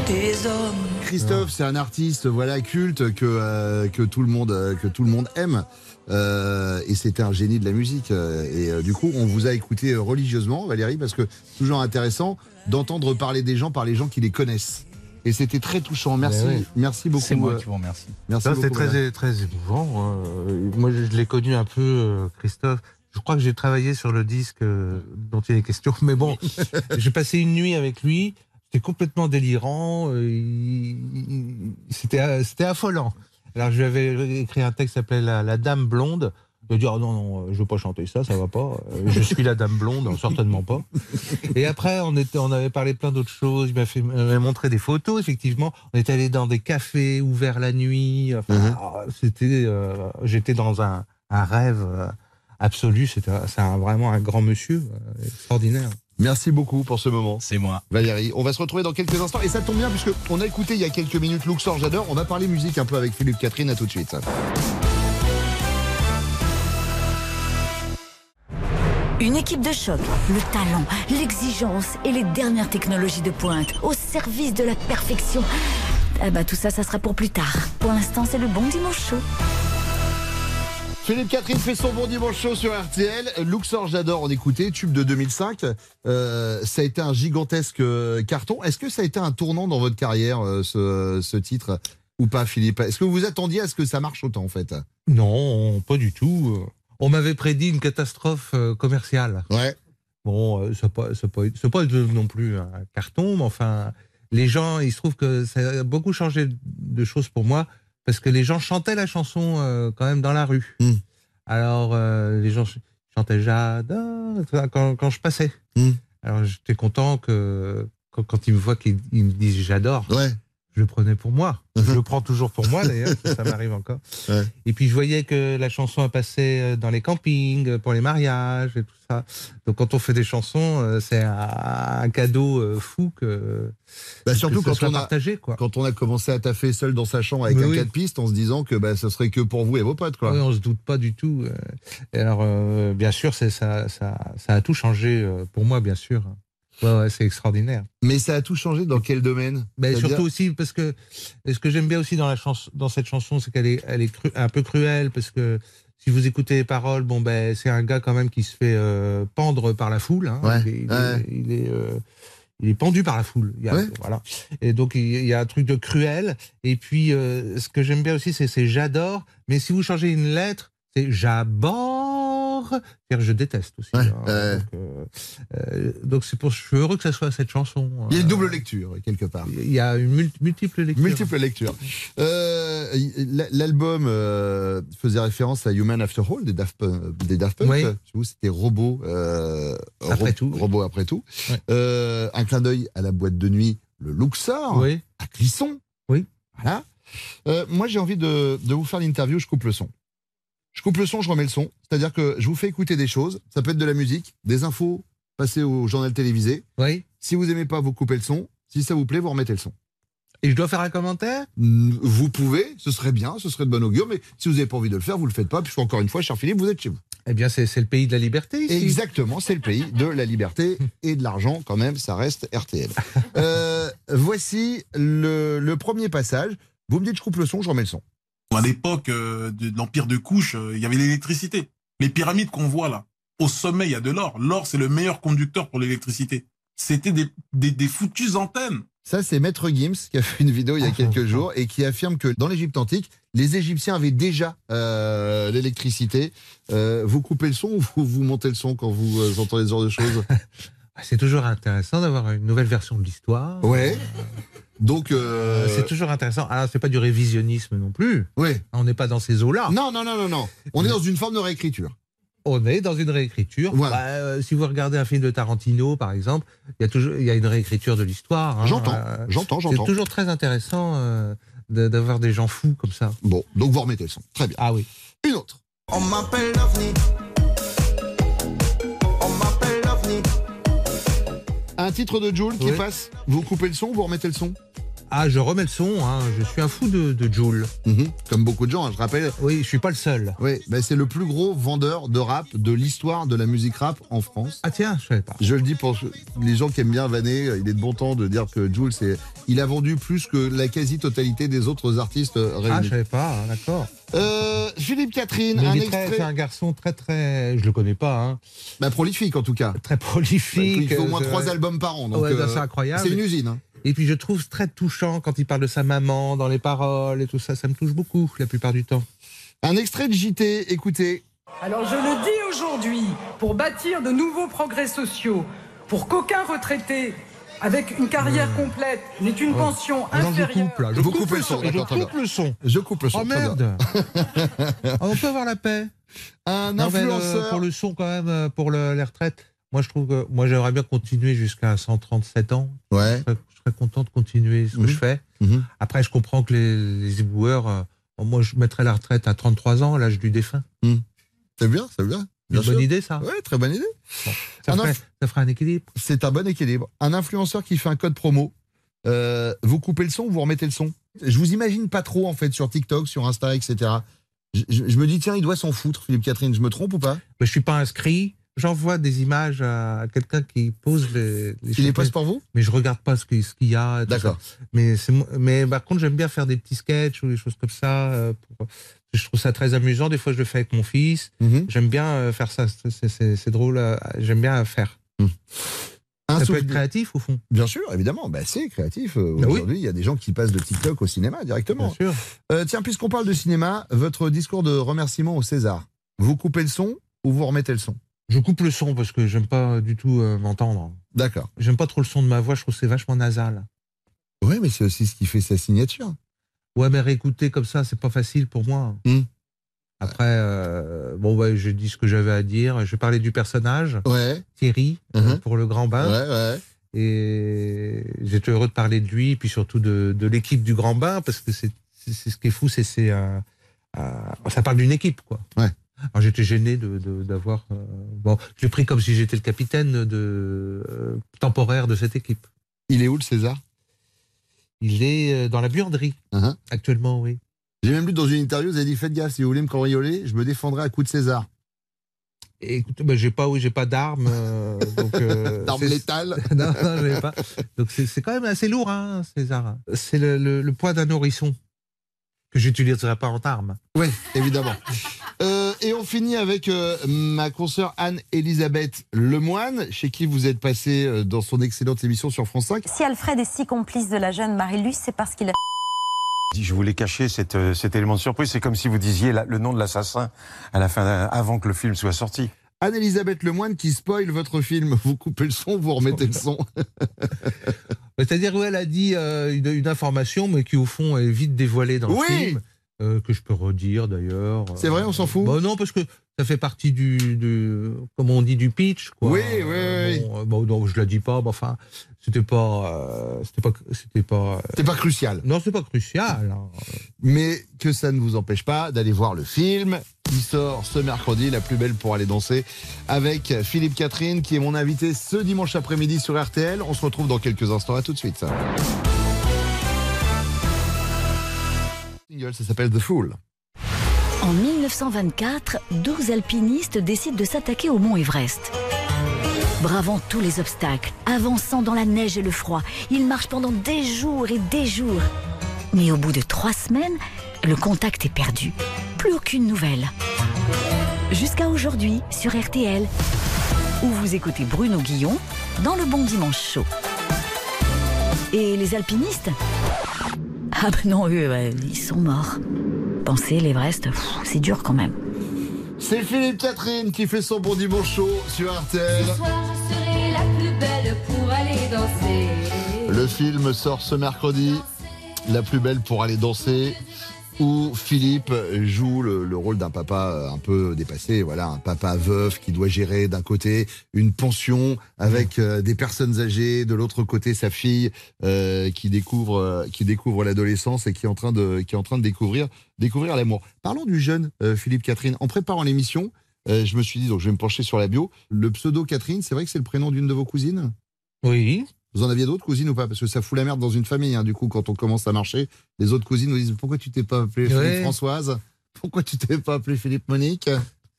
des hommes. Christophe, c'est un artiste voilà culte que euh, que tout le monde euh, que tout le monde aime Euh, et c'était un génie de la musique Euh, et euh, du coup on vous a écouté religieusement Valérie parce que c'est toujours intéressant d'entendre parler des gens par les gens qui les connaissent et c'était très touchant merci Ben oui. merci beaucoup C'est moi qui vous remercie. merci Ça, c'était très, très émouvant. euh, Moi, je, l'ai connu un peu, euh, Christophe. Je crois que j'ai travaillé sur le disque euh, dont il est question. Mais bon, j'ai passé une nuit avec lui. C'était complètement délirant. c'était affolant. Alors, je lui avais écrit un texte qui s'appelait la, La Dame Blonde. Il a dit oh non, non, je veux pas chanter ça, ça va pas. Euh, Je suis la Dame Blonde, non, certainement pas. Et après, on, était, on avait parlé plein d'autres choses. Il m'a fait montré des photos, effectivement. On est allé dans des cafés ouverts la nuit. Enfin, Mhm. ah, c'était, euh, j'étais dans un, un rêve euh, absolu. C'était, c'est vraiment un grand monsieur, euh, extraordinaire. Merci beaucoup pour ce moment C'est moi. Valérie on va se retrouver dans quelques instants et ça tombe bien puisque on a écouté il y a quelques minutes Luxor j'adore on va parler musique un peu avec Philippe Catherine à tout de suite Une équipe de choc, le talent, l'exigence et les dernières technologies de pointe au service de la perfection. Ah bah tout ça, ça sera pour plus tard. Pour l'instant, c'est le bon dimanche chaud. Philippe Catherine fait son bon dimanche chaud sur RTL. Luxor, j'adore en écouter, tube de 2005. Euh, ça a été un gigantesque euh, carton. Est-ce que ça a été un tournant dans votre carrière, euh, ce, ce titre, ou pas, Philippe? Est-ce que vous vous attendiez à ce que ça marche autant, en fait? Non, pas du tout. On m'avait prédit une catastrophe commerciale. Ouais. Bon, euh, c'est pas, pas, pas non plus un carton, mais enfin, les gens, il se trouve que ça a beaucoup changé de choses pour moi parce que les gens chantaient la chanson euh, quand même dans la rue. Mm. Alors, euh, les gens ch- chantaient J'adore quand, quand je passais. Mm. Alors, j'étais content que quand, quand ils me voient qu'ils ils me disent J'adore, Ouais. Je le prenais pour moi. Je le prends toujours pour moi d'ailleurs, ça, m'arrive encore. Ouais. Et puis je voyais que la chanson a passé euh, dans les campings, euh, pour les mariages et tout ça. Donc quand on fait des chansons, euh, c'est un, cadeau fou que, Bah, surtout quand on, a, partagé. Quoi. quand on a commencé à taffer seul dans sa chambre avec Mais un oui. 4 pistes en se disant que bah, ce serait que pour vous et vos potes. Quoi. Oui, on se doute pas du tout. Et alors, euh, bien sûr, ça, ça, ça a tout changé pour moi, bien sûr. Ouais, ouais, c'est extraordinaire. Mais ça a tout changé dans quel domaine? C'est-à-dire- surtout aussi parce que ce que j'aime bien aussi dans la chanson, dans cette chanson, c'est qu'elle est, elle est cru- un peu cruelle parce que si vous écoutez les paroles, bon ben c'est un gars quand même qui se fait euh, pendre par la foule. hein. Ouais, Il est, il ouais. est- il est, euh, il est pendu par la foule. Il y a, Ouais. Voilà. Et donc il y a un truc de cruel. Et puis euh, ce que j'aime bien aussi, c'est c'est j'adore. Mais si vous changez une lettre, c'est j'aborde. C'est-à-dire je déteste aussi. Ouais, hein. Donc, euh, euh, donc c'est pour je suis heureux que ça soit cette chanson. Il y a une Euh, double lecture, quelque part. il y a une mul- multiple lecture. Multiples lectures. Euh, l- L'album faisait référence à Human After All des Daft, Punk- des Daft Punk. Oui. C'était Robot. Après Ro- tout. Robot après tout. Ouais. Un clin d'œil à la boîte de nuit, le Luxor, Oui. à Clisson. Oui. Voilà. Euh, moi, j'ai envie de, de vous faire l'interview, je coupe le son. Je coupe le son, je remets le son. C'est-à-dire que je vous fais écouter des choses. Ça peut être de la musique, des infos passées au journal télévisé. Oui. Si vous aimez pas, vous coupez le son. Si ça vous plaît, vous remettez le son. Et je dois faire un commentaire? Mm, Vous pouvez, ce serait bien, ce serait de bon augure, mais si vous n'avez pas envie de le faire, vous le faites pas, puisque encore une fois, cher Philippe, vous êtes chez vous. Eh bien, c'est c'est le pays de la liberté ici. Exactement, c'est le pays de la liberté et de l'argent, quand même, ça reste RTL. Euh, voici le, le premier passage. Vous me dites, je coupe le son, je remets le son. À l'époque euh, de, de l'empire de couche, euh, il y avait l'électricité. Les pyramides qu'on voit là, au sommet, il y a de l'or. L'or, c'est le meilleur conducteur pour l'électricité. C'était des, des, des foutues antennes. Ça, c'est Maître Gims qui a fait une vidéo il y a quelques jours et qui affirme que dans l'Égypte antique, les Égyptiens avaient déjà euh, l'électricité. Euh, vous coupez le son ou vous, vous montez le son quand vous euh, entendez ce genre de choses? C'est toujours intéressant d'avoir une nouvelle version de l'histoire. Ouais. Donc, euh, Euh, C'est toujours intéressant. Alors, c'est pas du révisionnisme non plus. Oui. On n'est pas dans ces eaux-là. Non, non, non, non, non. On est dans une forme de réécriture. On est dans une réécriture. Voilà. Bah, euh, si vous regardez un film de Tarantino, par exemple, il y a toujours il y a une réécriture de l'histoire. hein. J'entends, Euh, j'entends, j'entends. C'est toujours très intéressant euh, de- d'avoir des gens fous comme ça. Bon, donc vous remettez le son. Très bien. Ah oui. Une autre. On m'appelle l'OVNI. Un titre de Joule qui passe. Vous coupez le son, vous remettez le son. Ah, je remets le son. hein. Je suis un fou de, de Joule. Mhm. Comme beaucoup de gens, hein, je rappelle. Oui, je suis pas le seul. Oui, ben c'est le plus gros vendeur de rap de l'histoire de la musique rap en France. Ah tiens, je savais pas. Je le dis pour les gens qui aiment bien vanner, il est de bon temps de dire que Jules, c'est, il a vendu plus que la quasi-totalité des autres artistes Ah, je réunis. savais pas. hein, D'accord. Euh, Philippe Catherine, un extrait c'est un garçon très très. Je le connais pas. Hein. bah, prolifique en tout cas. Très prolifique. il fait au moins euh, trois albums par an. Ouais, bah, euh, c'est incroyable. C'est une usine. Et puis je trouve très touchant quand il parle de sa maman dans les paroles et tout ça. Ça me touche beaucoup la plupart du temps. Un extrait de JT, écoutez. Alors je le dis aujourd'hui, pour bâtir de nouveaux progrès sociaux, pour qu'aucun retraité avec une carrière complète n'ait une pension Non, je inférieure. coupe là. Je Vous coupe coupez le son, Je coupe le son. Je coupe le son. Oh merde Ah, On peut avoir la paix. Un Non, le- influenceur. pour le son quand même, euh, pour le- les retraites. Moi je trouve que moi j'aimerais bien continuer jusqu'à 137 ans. Ouais. Je je content de continuer ce que Mhm. je fais. Mhm. Après je comprends que les, les éboueurs, euh, moi je mettrais la retraite à 33 ans, l'âge du défunt. C'est bien, c'est bien. Bien Une bonne idée ça. Ouais, très bonne idée. Ça, ferait, inf- ça ferait un équilibre. C'est un bon équilibre. Un influenceur qui fait un code promo. euh, vous coupez le son ou vous remettez le son? Je vous imagine pas trop en fait sur TikTok, sur Insta, etc. Je, je- je me dis tiens, il doit s'en foutre, Philippe Catherine. Je me trompe ou pas? Mais je suis pas inscrit. J'envoie des images à quelqu'un qui pose les. les Il les pose pour vous? Mais je regarde pas ce qu'il ce qu'il y a. D'accord. Mais mais par contre j'aime bien faire des petits sketchs ou des choses comme ça. euh, pour- Je trouve ça très amusant. Des fois je le fais avec mon fils. J'aime bien faire ça. C'est- drôle. J'aime bien faire. Un ça peut être créatif au fond. Bien sûr, évidemment. Bah, c'est créatif. euh, oui. Aujourd'hui, il y a des gens qui passent de TikTok au cinéma directement. Bien sûr. Euh, tiens, puisqu'on parle de cinéma, votre discours de remerciement au César. Vous coupez le son ou vous remettez le son? Je coupe le son parce que j'aime pas du tout euh, m'entendre. D'accord. J'aime pas trop le son de ma voix. Je trouve que c'est vachement nasal. Oui, mais c'est aussi ce qui fait sa signature. Ouais, mais réécouter comme ça, c'est pas facile pour moi. Hmm. Après, euh, bon, ouais, j'ai dit ce que j'avais à dire. Je parlais du personnage, Ouais. Thierry, euh, Mhm. pour le grand bain. Ouais, ouais. Et j'étais heureux de parler de lui, puis surtout de, de l'équipe du Grand Bain, parce que c'est ce qui est fou, c'est ça parle d'une équipe, quoi. Ouais. Alors j'étais gêné de d'avoir. euh, bon, je l'ai pris comme si j'étais le capitaine de euh, temporaire de cette équipe. Il est où le César? Il est euh, dans la buanderie Uh-huh. actuellement, oui. J'ai même lu dans une interview, vous avez dit faites gaffe, si vous voulez me cambrioler, je me défendrai à coup de César. Écoute, ben, j'ai pas, oui, j'ai pas d'armes, euh, donc. euh, D'armes létales non, non, pas. Donc c'est c'est quand même assez lourd, hein, César. C'est le, le- le poids d'un nourrisson que j'utiliserai pas en arme. Oui, évidemment. Euh, et on finit avec euh, ma consoeur Anne-Elisabeth Lemoine, chez qui vous êtes passé euh, dans son excellente émission sur France 5. Si Alfred est si complice de la jeune Marie-Luce, c'est parce qu'il a Je voulais cacher cet, euh, cet élément de surprise. C'est comme si vous disiez la- le nom de l'assassin à la fin, avant que le film soit sorti. Anne-Elisabeth Lemoine qui spoil votre film. Vous coupez le son, vous remettez le son. C'est-à-dire où elle a dit euh, une, une information, mais qui au fond est vite dévoilée dans Oui. le film, euh, que je peux redire d'ailleurs. C'est vrai, on s'en fout Bah Non, parce que ça fait partie du, du comme on dit, du pitch. Quoi. Oui, oui, oui. Bon, euh, bon, donc je la dis pas, mais enfin, c'était pas, euh, c'était pas, c'était pas. euh, C'est pas crucial. Non, c'est pas crucial. hein. Mais que ça ne vous empêche pas d'aller voir le film qui sort ce mercredi, La plus belle pour aller danser, avec Philippe Catherine, qui est mon invité ce dimanche après-midi sur RTL. On se retrouve dans quelques instants. À tout de suite. En 1924, 12 alpinistes décident de s'attaquer au mont Everest. Bravant tous les obstacles, avançant dans la neige et le froid, ils marchent pendant des jours et des jours. Mais au bout de trois semaines, le contact est perdu. Plus aucune nouvelle. Jusqu'à aujourd'hui, sur RTL, où vous écoutez Bruno Guillon dans le Bon Dimanche Chaud. Et les alpinistes Ah ben non, eux, ouais, ils sont morts. Penser l'Everest, c'est dur quand même. C'est Philippe Catherine qui fait son bon dimanche chaud sur RTL. Ce soir, je serai la plus belle pour aller danser. Le film sort ce mercredi, La plus belle pour aller danser, où Philippe joue le, le rôle d'un papa euh, un peu dépassé, voilà, un papa veuf qui doit gérer d'un côté une pension avec euh, des personnes âgées, de l'autre côté sa fille euh, qui découvre euh, qui découvre l'adolescence et qui est en train de qui est en train de découvrir découvrir l'amour. Parlons du jeune euh, Philippe Catherine. En préparant l'émission, euh, je me suis dit donc je vais me pencher sur la bio. Le pseudo Catherine, c'est vrai que c'est le prénom d'une de vos cousines? Oui. Vous en aviez d'autres cousines ou pas? Parce que ça fout la merde dans une famille. hein. Du coup, quand on commence à marcher, les autres cousines nous disent pourquoi tu t'es pas appelé Philippe Ouais. Françoise? Pourquoi tu t'es pas appelé Philippe Monique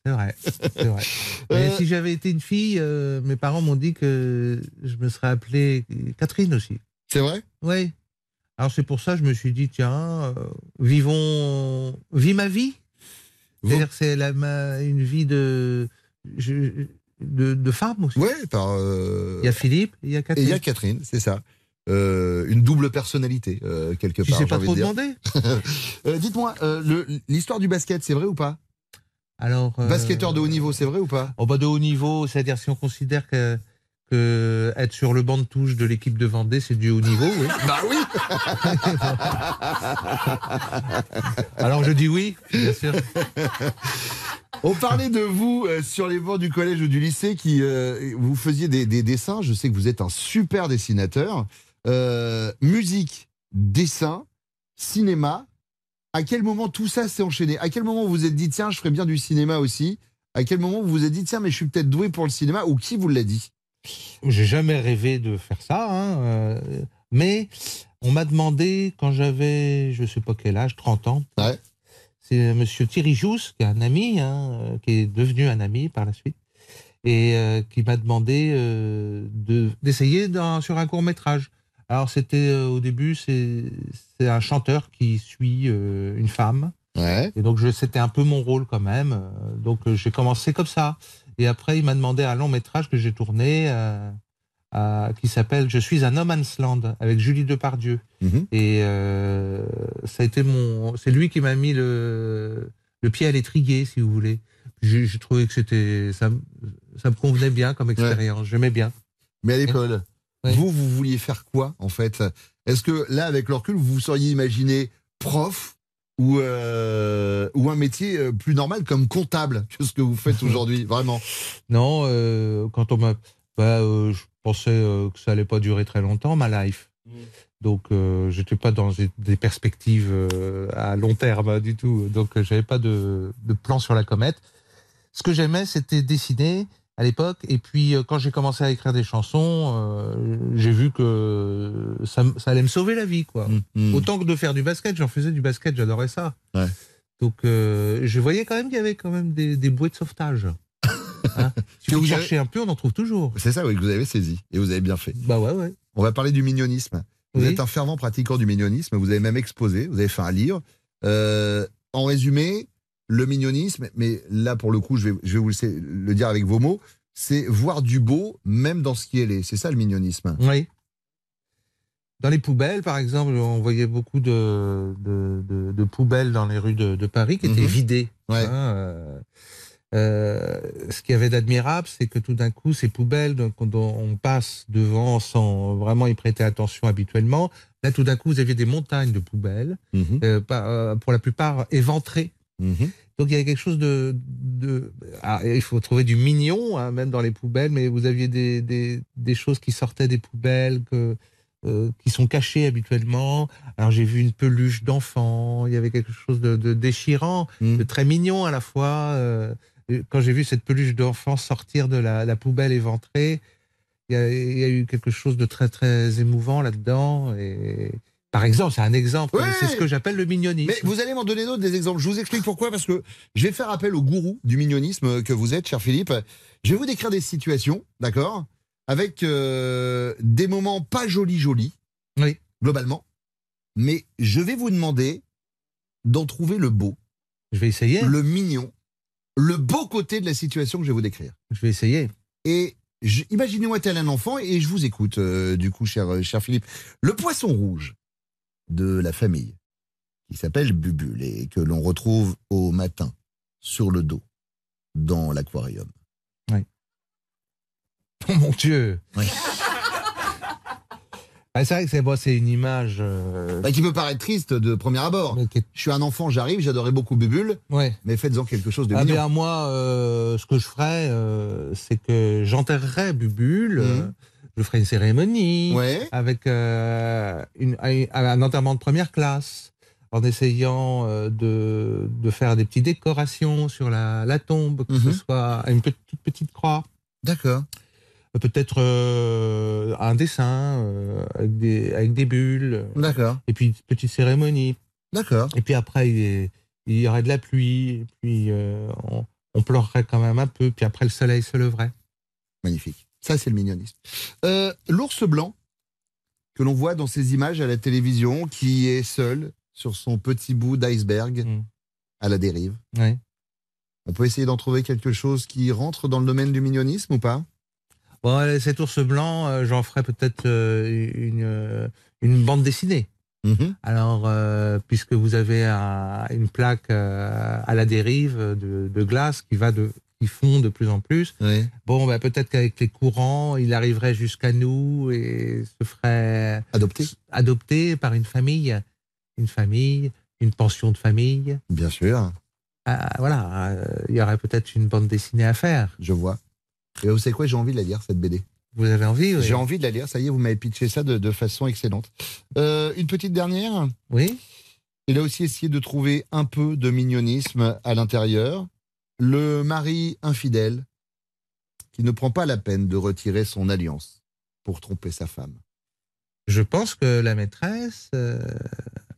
C'est vrai, c'est vrai. Euh, Mais si j'avais été une fille, euh, mes parents m'ont dit que je me serais appelée Catherine aussi. C'est vrai? Oui. Alors c'est pour ça que je me suis dit, tiens, euh, vivons, vis ma vie. C'est-à-dire c'est une vie de, je- de, de femme aussi. Ouais, par. euh, Il y a Philippe et il y a Et Catherine. il y a Catherine, c'est ça. Euh, une double personnalité, euh, quelque part. sais j'ai pas trop de demander? Dites-moi, l'histoire du basket, c'est vrai ou pas? Alors, Basketteur de haut niveau, c'est vrai ou pas? Oh bah de haut niveau, c'est-à-dire si on considère que, que être sur le banc de touche de l'équipe de Vendée, c'est du haut niveau, oui. Bah oui Alors je dis oui, bien sûr. On parlait de vous euh, sur les bancs du collège ou du lycée qui euh, vous faisiez des, des dessins. Je sais que vous êtes un super dessinateur. Euh, musique, dessin, cinéma. À quel moment tout ça s'est enchaîné? À quel moment vous vous êtes dit tiens, je ferais bien du cinéma aussi? À quel moment vous vous êtes dit tiens, mais je suis peut-être doué pour le cinéma? Ou qui vous l'a dit? J'ai jamais rêvé de faire ça, hein, mais on m'a demandé quand j'avais, je sais pas quel âge, 30 ans. C'est Monsieur Thierry Jousse, qui est un ami, hein, qui est devenu un ami par la suite, et euh, qui m'a demandé euh, de- d'essayer sur un court métrage. Alors c'était euh, au début, c'est un chanteur qui suit une femme. Et donc c'était un peu mon rôle quand même. Donc j'ai commencé comme ça. Et après il m'a demandé un long métrage que j'ai tourné euh, qui s'appelle Je suis un no man's land avec Julie Depardieu. Et euh, ça a été mon, c'est lui qui m'a mis le le pied à l'étrier si vous voulez. J'ai trouvé que c'était ça, me- ça me convenait bien comme expérience. J'aimais bien. Mais à l'école, vous, vous vouliez faire quoi en fait? Est-ce que là, avec le recul, vous vous seriez imaginé prof ou, euh, ou un métier euh, plus normal comme comptable que ce que vous faites aujourd'hui Vraiment? Non, euh, quand on m'a, bah, euh, je- pensais euh, que ça allait pas durer très longtemps, ma life. Donc, euh, j'étais pas dans des, perspectives euh, à long terme hein, du tout. Donc, j'avais pas de, de plan sur la comète. Ce que j'aimais, c'était dessiner à l'époque. Et puis, quand j'ai commencé à écrire des chansons, j'ai vu que ça, allait me sauver la vie, quoi. Mm, Autant que de faire du basket, j'en faisais du basket, j'adorais ça. Ouais. Donc, je voyais quand même qu'il y avait quand même des, des bouées de sauvetage. Hein si Que vous vous cherchez un peu, on en trouve toujours. C'est ça, oui, que vous avez saisi. Et vous avez bien fait. Bah ouais, ouais. On va parler du mignonisme. Vous Oui. êtes un fervent pratiquant du mignonisme. Vous avez même exposé, vous avez fait un livre. Euh, en résumé, le mignonisme, mais là, pour le coup, je vais, je vais vous le dire avec vos mots, c'est voir du beau, même dans ce qui est laid. C'est ça le mignonisme. Oui. Dans les poubelles, par exemple, on voyait beaucoup de, de, de- de poubelles dans les rues de, de Paris qui étaient Mhm. vidées. Ouais. hein, euh, euh, ce qu'il y avait d'admirable, c'est que tout d'un coup, ces poubelles dont on passe devant sans vraiment y prêter attention habituellement, là, tout d'un coup, vous aviez des montagnes de poubelles, Mhm. euh, euh, pour la plupart éventrées. Mhm. Donc il y avait quelque chose de, de ah, il faut trouver du mignon hein, même dans les poubelles, mais vous aviez des, des, des choses qui sortaient des poubelles que euh, qui sont cachées habituellement. Alors j'ai vu une peluche d'enfant, il y avait quelque chose de, de déchirant, de très mignon à la fois. euh, quand j'ai vu cette peluche d'enfant sortir de la, la poubelle éventrée, il y, a, il y a eu quelque chose de très très émouvant là-dedans. Et par exemple, c'est un exemple. C'est ce que j'appelle le mignonisme. Mais vous allez m'en donner d'autres des exemples. Je vous explique pourquoi, parce que je vais faire appel au gourou du mignonisme que vous êtes, cher Philippe. Je vais vous décrire des situations, d'accord Avec euh, des moments pas jolis, jolis, oui. globalement. Mais je vais vous demander d'en trouver le beau. Je vais essayer. Le mignon. Le beau côté de la situation que je vais vous décrire. Je vais essayer. Et imaginez-moi tel un enfant et je vous écoute, euh, du coup, cher, euh, cher Philippe. Le poisson rouge de la famille, qui s'appelle Bubule et que l'on retrouve au matin sur le dos dans l'aquarium. Oh mon Dieu Oui. Ah, c'est vrai que c'est bon, une image. euh, Bah, qui peut paraître triste de premier abord. Je suis un enfant, j'arrive, j'adorais beaucoup Bubule, Ouais. mais faites-en quelque chose de Ah mignon. bien moi, euh, ce que je ferais, euh, c'est que j'enterrerais Bubule. euh, je ferais une cérémonie Ouais. avec une- un, enterrement de première classe, en essayant de, de faire des petites décorations sur la, la tombe, que ce soit une petite, toute petite croix. D'accord. Peut-être euh, un dessin euh, avec, des, avec des bulles. D'accord. Et puis une petite cérémonie. D'accord. Et puis après, il, il y aurait de la pluie. Et puis euh, on, on pleurerait quand même un peu. Puis après, le soleil se leverait. Magnifique. Ça, c'est le mignonisme. L'ours blanc, que l'on voit dans ces images à la télévision, qui est seul sur son petit bout d'iceberg à la dérive. Ouais. On peut essayer d'en trouver quelque chose qui rentre dans le domaine du mignonisme ou pas? Bon, allez, cet ours blanc, euh, j'en ferai peut-être euh, une, euh, une bande dessinée. Mhm. Alors, euh, puisque vous avez un- une plaque à la dérive de, de glace qui va de qui fond de plus en plus. Bon, bah, peut-être qu'avec les courants, il arriverait jusqu'à nous et se ferait adopter, adopter par une famille, une famille, une pension de famille. Bien sûr. Voilà, il y aurait peut-être une bande dessinée à faire. Je vois. Et vous savez quoi, j'ai envie de la lire, cette BD. Vous avez envie oui. J'ai envie de la lire, ça y est, vous m'avez pitché ça de, de façon excellente. Euh, une petite dernière Oui. Il a aussi essayé de trouver un peu de mignonisme à l'intérieur. Le mari infidèle qui ne prend pas la peine de retirer son alliance pour tromper sa femme. Je pense que la maîtresse, euh,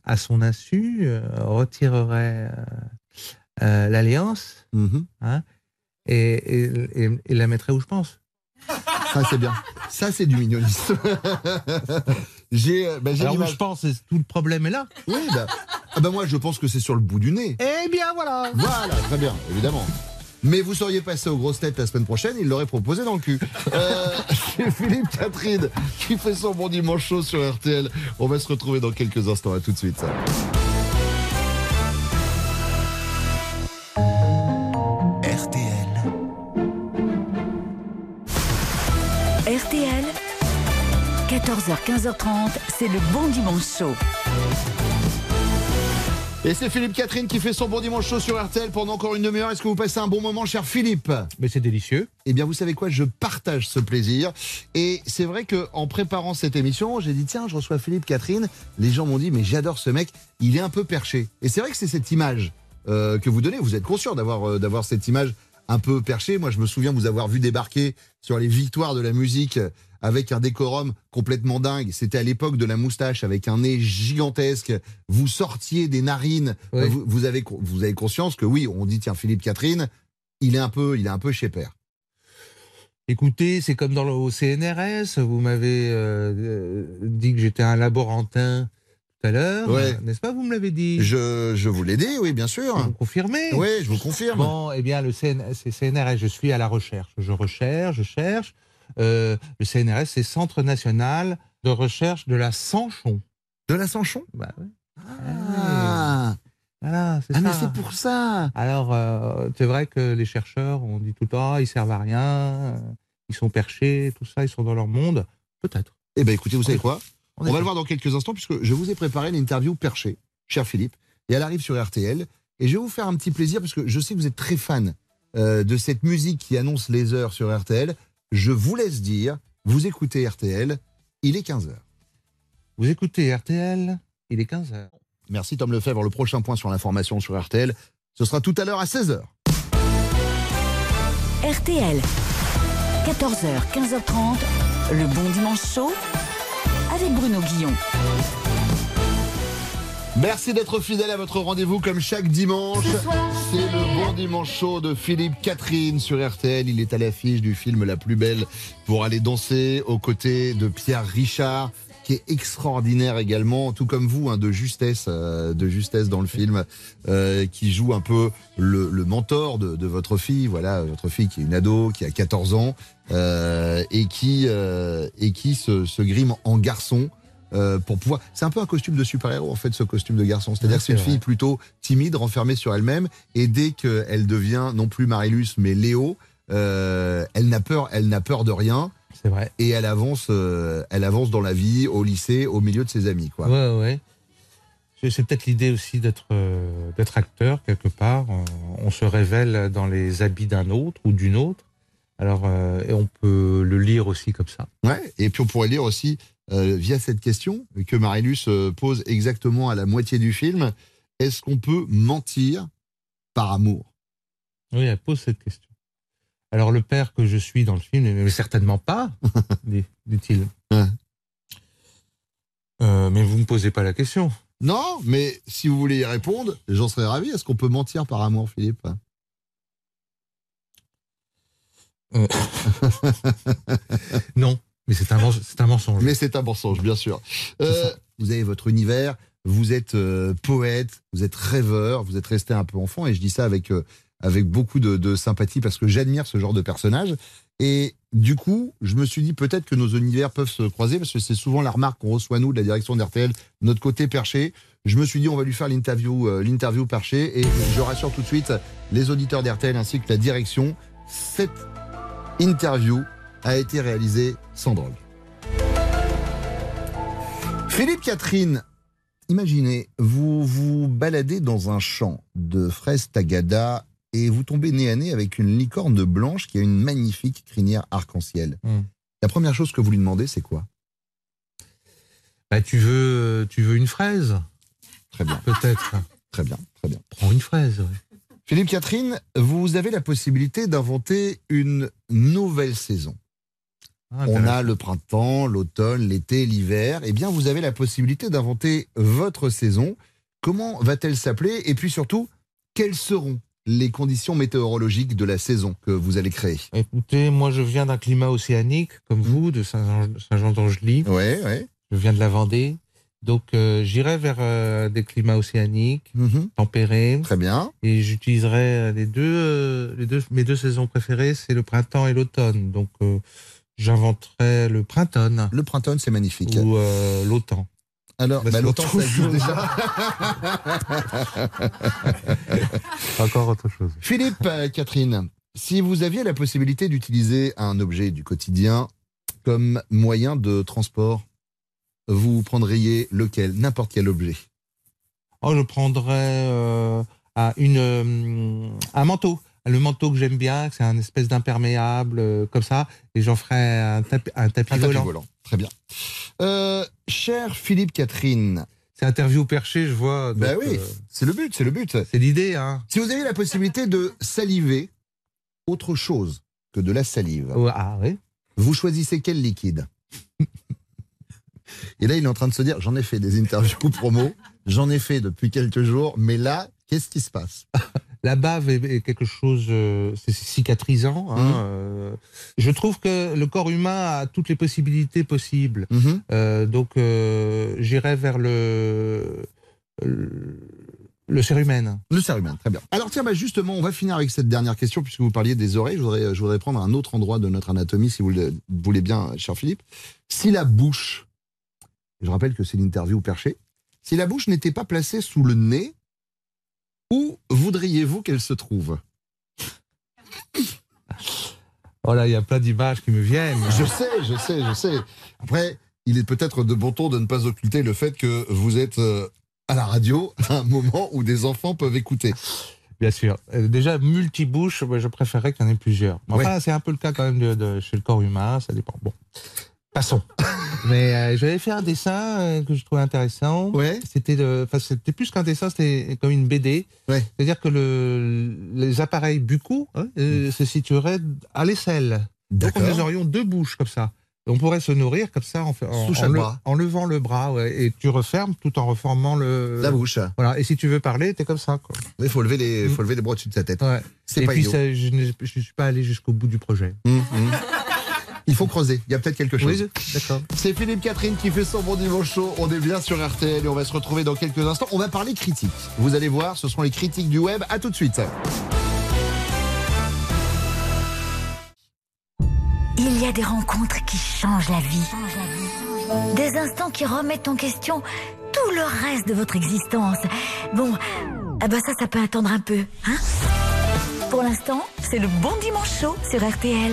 à son insu, euh, retirerait euh, l'alliance Mhm. hein, et, et- et- et la mettrait où je pense. Ça, c'est bien. Ça, c'est du mignonisme. j'ai bah, j'ai Alors où je pense, c'est- tout le problème est là. Oui, bah, ah bah moi, je pense que c'est sur le bout du nez. Eh bien voilà Voilà, très bien, évidemment. Mais vous seriez passé aux grosses têtes la semaine prochaine, il l'aurait proposé dans le cul. Euh, c'est Philippe Catherine qui fait son bon dimanche chaud sur RTL. On va se retrouver dans quelques instants. À tout de suite. RTL. 14h, 15h30, c'est le bon dimanche chaud. Et c'est Philippe Catherine qui fait son bon dimanche chaud sur RTL pendant encore une demi-heure. Est-ce que vous passez un bon moment, cher Philippe Mais c'est délicieux. Eh bien, vous savez quoi Je partage ce plaisir. Et c'est vrai que en préparant cette émission, j'ai dit tiens, je reçois Philippe Catherine. Les gens m'ont dit mais j'adore ce mec. Il est un peu perché. Et c'est vrai que c'est cette image euh, que vous donnez. Vous êtes conscient d'avoir euh, d'avoir cette image un peu perché. Moi, je me souviens vous avoir vu débarquer sur les victoires de la musique avec un décorum complètement dingue. C'était à l'époque de la moustache avec un nez gigantesque. Vous sortiez des narines. Oui. Vous, vous avez vous avez conscience que oui, on dit tiens Philippe Catherine, il est un peu il est un peu chez père. Écoutez, c'est comme dans le au CNRS. Vous m'avez euh, euh, dit que j'étais un laborantin tout à l'heure, Ouais. n'est-ce pas Vous me l'avez dit? Je, je vous l'ai dit, oui, bien sûr. Vous confirmez? Oui, je vous confirme. Bon, eh bien, le CN CNRS, je suis à la recherche. Je recherche, je cherche. Euh, le CNRS, c'est Centre National de Recherche de la Sanchon. De la Sanchon? Bah, oui. Ah, Voilà, c'est Ah, mais ça. c'est pour ça. Alors, euh, c'est vrai que les chercheurs, on dit tout le temps, ils servent à rien, euh, ils sont perchés, tout ça, ils sont dans leur monde. Peut-être. Eh ben écoutez, vous savez quoi? On va le voir dans quelques instants puisque je vous ai préparé une interview perchée, cher Philippe, et elle arrive sur RTL. Et je vais vous faire un petit plaisir parce que je sais que vous êtes très fan euh, de cette musique qui annonce les heures sur RTL. Je vous laisse dire, vous écoutez RTL, il est 15h. Vous écoutez RTL, il est 15h. Merci Tom Lefebvre. Le prochain point sur l'information sur RTL, ce sera tout à l'heure à 16h. RTL. 14h, 15h30. Le bon dimanche chaud avec Bruno Guillon. Merci d'être fidèle à votre rendez-vous comme chaque dimanche. C'est le bon dimanche chaud de Philippe Catherine sur RTL. Il est à l'affiche du film La plus belle pour aller danser aux côtés de Pierre Richard qui est extraordinaire également, tout comme vous, hein, de justesse, euh, de justesse dans le film, euh, qui joue un peu le, le mentor de, de votre fille, voilà, votre fille qui est une ado, qui a 14 ans, euh, et qui euh, et qui se, se grime en garçon euh, pour pouvoir. C'est un peu un costume de super-héros en fait, ce costume de garçon. C'est-à-dire que c'est une fille plutôt timide, renfermée sur elle-même, et dès qu'elle devient non plus Marilus mais Léo, euh, elle n'a peur, elle n'a peur de rien. C'est vrai. Et elle avance, euh, elle avance dans la vie, au lycée, au milieu de ses amis, quoi. Ouais, ouais. C'est- C'est peut-être l'idée aussi d'être euh, d'être acteur quelque part. On, on se révèle dans les habits d'un autre ou d'une autre. Alors, euh, et on peut le lire aussi comme ça. Ouais. Et puis on pourrait lire aussi euh, via cette question que Marilus euh, pose exactement à la moitié du film. Est-ce qu'on peut mentir par amour? Oui, elle pose cette question. Alors, le père que je suis dans le film, mais certainement pas, dit- dit-il. Ouais. Euh, mais vous me posez pas la question. Non, mais si vous voulez y répondre, j'en serais ravi. Est-ce qu'on peut mentir par amour, Philippe? Euh. non, mais c'est un, mensonge. Mais c'est un mensonge, bien sûr. Euh, vous avez votre univers, vous êtes euh, poète, vous êtes rêveur, vous êtes resté un peu enfant, et je dis ça avec, euh, avec beaucoup de, de sympathie parce que j'admire ce genre de personnage. Et du coup, je me suis dit peut-être que nos univers peuvent se croiser parce que c'est souvent la remarque qu'on reçoit nous de la direction d'RTL, notre côté perché. Je me suis dit on va lui faire l'interview, l'interview perché, et je rassure tout de suite les auditeurs d'RTL ainsi que la direction, cette interview a été réalisée sans drogue. Philippe Catherine, imaginez, vous vous baladez dans un champ de fraises tagada et vous tombez nez à nez avec une licorne blanche qui a une magnifique crinière arc-en-ciel. Hmm. La première chose que vous lui demandez, c'est quoi? Bah, tu veux, tu veux une fraise? Très bien. Peut-être. Très bien, très bien. Prends une fraise. ouais. Philippe Catherine, vous avez la possibilité d'inventer une nouvelle saison. Ah, On a le printemps, l'automne, l'été, l'hiver. Eh bien, vous avez la possibilité d'inventer votre saison. Comment va-t-elle s'appeler? Et puis surtout, quelles seront les conditions météorologiques de la saison que vous allez créer? Écoutez, moi je viens d'un climat océanique, comme vous, de Saint-Jean- Saint-Jean-d'Angely. Ouais, ouais. Je viens de la Vendée. Donc euh, j'irai vers euh, des climats océaniques, Mhm. tempérés. Très bien. Et j'utiliserai euh, les deux, euh, les deux, mes deux saisons préférées, c'est le printemps et l'automne. Donc euh, j'inventerai le printemps Le printemps, c'est magnifique. ou euh, l'automne. Alors, Bah, autre ça existe déjà. Encore autre chose. Philippe, euh, Catherine, si vous aviez la possibilité d'utiliser un objet du quotidien comme moyen de transport, vous prendriez lequel N'importe quel objet? Oh, je prendrais euh, une, euh, un manteau. Le manteau que j'aime bien, c'est un espèce d'imperméable, euh, comme ça, et j'en ferais un, tapi- un tapis Un tapis volant. volant. Très bien. Euh, cher Philippe Catherine. C'est interview perché, je vois. Bah donc, oui, euh, c'est le but, c'est le but. c'est l'idée, hein. Si vous avez la possibilité de saliver autre chose que de la salive, Ah oui. vous choisissez quel liquide? Et là, il est en train de se dire, j'en ai fait des interviews promo, j'en ai fait depuis quelques jours, mais là, qu'est-ce qui se passe? La bave est, est quelque chose, euh, c'est cicatrisant. hein, Mhm. euh, je trouve que le corps humain a toutes les possibilités possibles. Mhm. Euh, donc, j'irai vers le, le, le cérumen. Le cérumen, très bien. Alors tiens, bah, justement, on va finir avec cette dernière question, puisque vous parliez des oreilles. Je voudrais, je voudrais prendre un autre endroit de notre anatomie, si vous le voulez bien, cher Philippe. Si la bouche, je rappelle que c'est l'interview perché, si la bouche n'était pas placée sous le nez, où voudriez-vous qu'elle se trouve? Oh là, il y a plein d'images qui me viennent. Je sais, je sais, je sais. Après, il est peut-être de bon ton de ne pas occulter le fait que vous êtes euh, à la radio à un moment où des enfants peuvent écouter. Bien sûr. Euh, déjà, multibouche, moi, je préférerais qu'il y en ait plusieurs. Mais Enfin, Ouais. c'est un peu le cas quand même de, de- chez le corps humain, ça dépend. Bon, passons. Mais euh, j'avais fait un dessin euh, que je trouvais intéressant. Ouais. C'était enfin, c'était plus qu'un dessin, c'était comme une BD. Ouais. C'est-à-dire que le, les appareils buccaux hein, euh, se situeraient à l'aisselle. Donc, nous aurions deux bouches comme ça. On pourrait se nourrir comme ça en, en, en le- bras. en levant le bras, ouais, et tu refermes tout en reformant le. La bouche. Voilà. Et si tu veux parler, t'es comme ça. Quoi. Il faut lever les, faut lever les bras au-dessus de sa tête. Ouais. C'est pas puis, idiot. ça, je ne je suis pas allé jusqu'au bout du projet. Hum, hum. Il faut creuser. Il y a peut-être quelque chose. Oui, d'accord. C'est Philippe Catherine qui fait son bon dimanche chaud. On est bien sur RTL et on va se retrouver dans quelques instants. On va parler critiques. Vous allez voir, ce seront les critiques du web. À tout de suite. Il y a des rencontres qui changent la vie. Des instants qui remettent en question tout le reste de votre existence. Bon, ah bah ça, ça peut attendre un peu, hein? Pour l'instant, c'est le bon dimanche chaud sur RTL.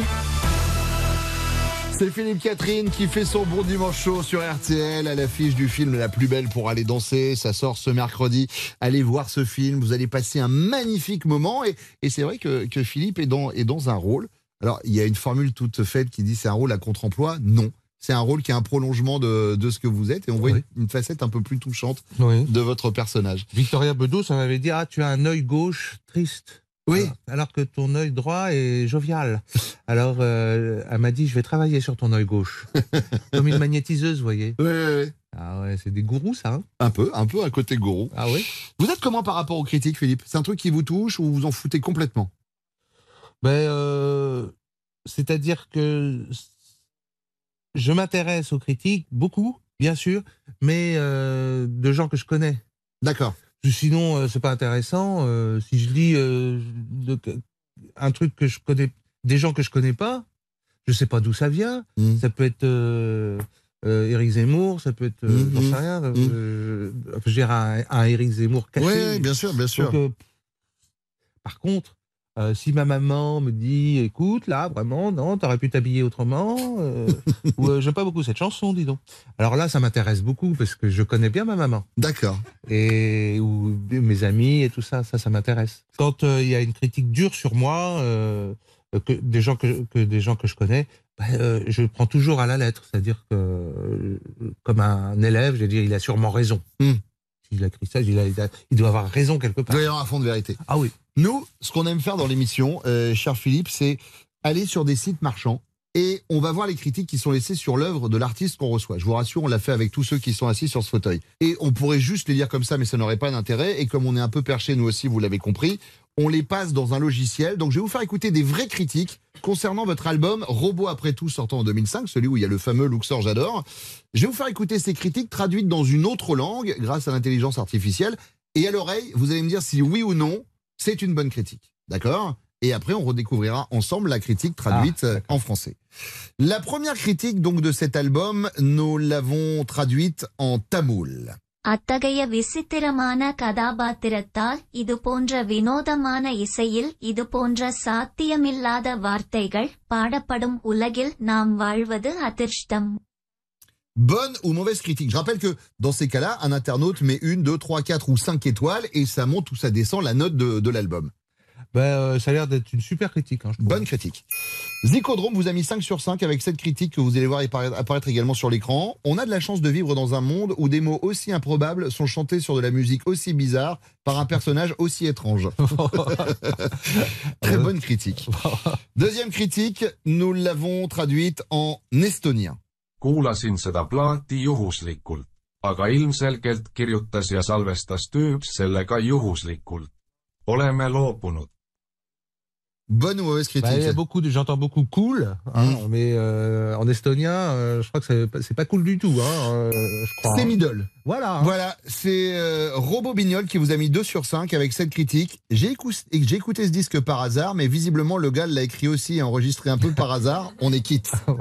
C'est Philippe Catherine qui fait son bon dimanche chaud sur RTL à l'affiche du film La plus belle pour aller danser. Ça sort ce mercredi. Allez voir ce film. Vous allez passer un magnifique moment. Et, et c'est vrai que, que Philippe est dans, est dans un rôle. Alors, il y a une formule toute faite qui dit c'est un rôle à contre-emploi. Non. C'est un rôle qui est un prolongement de, de ce que vous êtes. Et on voit Oui. une, une facette un peu plus touchante Oui. de votre personnage. Victoria Bedos, ça m'avait dit Ah, tu as un œil gauche triste. Oui. Alors, alors que ton œil droit est jovial. Alors, euh, elle m'a dit Je vais travailler sur ton œil gauche. Comme une magnétiseuse, vous voyez. Oui, oui, oui. Ah ouais, c'est des gourous, ça. hein Un peu, un peu à côté gourou. ah oui Vous êtes comment par rapport aux critiques, Philippe? C'est un truc qui vous touche ou vous en foutez complètement? Ben, euh, c'est-à-dire que je m'intéresse aux critiques, beaucoup, bien sûr, mais euh, de gens que je connais. D'accord. Sinon, euh, c'est pas intéressant. euh, si je lis euh, de- un truc que je connais, des gens que je connais pas, je sais pas d'où ça vient. Mm. Ça peut être euh, Éric Zemmour, ça peut être, Mhm. j'en sais rien. je dirais un, un Éric Zemmour caché. Oui, bien sûr, bien sûr. Donc, par contre, euh, si ma maman me dit, écoute, là, vraiment, non, t'aurais pu t'habiller autrement, euh, ou euh, j'aime pas beaucoup cette chanson, dis donc. Alors là, ça m'intéresse beaucoup parce que je connais bien ma maman D'accord. et ou mes amis et tout ça, ça, ça m'intéresse. Quand il y a une critique dure sur moi, que des gens que, que des gens que je connais, bah, je prends toujours à la lettre, c'est-à-dire que comme un élève, je vais dire, il a sûrement raison. Hmm. S'il a écrit ça, il, a- il a- il doit avoir raison quelque Il part. doit y avoir un fond de vérité. Ah oui. Nous, ce qu'on aime faire dans l'émission, euh, cher Philippe, c'est aller sur des sites marchands et on va voir les critiques qui sont laissées sur l'œuvre de l'artiste qu'on reçoit. Je vous rassure, on l'a fait avec tous ceux qui sont assis sur ce fauteuil. Et on pourrait juste les lire comme ça, mais ça n'aurait pas d'intérêt. Et comme on est un peu perché, nous aussi, vous l'avez compris, on les passe dans un logiciel. Donc je vais vous faire écouter des vraies critiques concernant votre album Robot après tout sortant en 2005, celui où il y a le fameux Luxor J'adore. Je vais vous faire écouter ces critiques traduites dans une autre langue grâce à l'intelligence artificielle. Et à l'oreille, vous allez me dire si oui ou non, c'est une bonne critique. D'accord? Et après, on redécouvrira ensemble la critique traduite euh, en français. La première critique donc de cet album, nous l'avons traduite en tamoul அத்தகைய விசித்திரமான கதாபாத்திரத்தால் இது போன்ற வினோதமான இசையில் இது போன்ற சாத்தியமில்லாத வார்த்தைகள் பாடப்படும் உலகில் நாம் வாழ்வது அதிர்ஷ்டம் Bonne ou mauvaise critique Je rappelle que dans ces cas-là, un internaute met une, deux, trois, quatre ou cinq étoiles et ça monte ou ça descend la note de, de l'album. Ben, euh, ça a l'air d'être une super critique. hein, je trouve. Bonne critique. Zicodrome vous a mis 5 sur 5 avec cette critique que vous allez voir apparaître également sur l'écran. On a de la chance de vivre dans un monde où des mots aussi improbables sont chantés sur de la musique aussi bizarre par un personnage aussi étrange. Très bonne critique. Deuxième critique, nous l'avons traduite en estonien. kuulasin seda plaati juhuslikult, aga ilmselgelt kirjutas ja salvestas tüüp selle ka juhuslikult. oleme loobunud. Bonne ou mauvaise Bah, critique il y a beaucoup de, j'entends beaucoup cool, hein, mais euh, en estonien, euh, je crois que c'est pas- c'est pas cool du tout, hein, euh, je crois. C'est middle. Voilà. hein. Voilà, c'est euh, Robo Bignol qui vous a mis 2 sur 5 avec cette critique. J'ai écou- j'ai écouté ce disque par hasard, mais visiblement le gars l'a écrit aussi et enregistré un peu par hasard. On est quitte.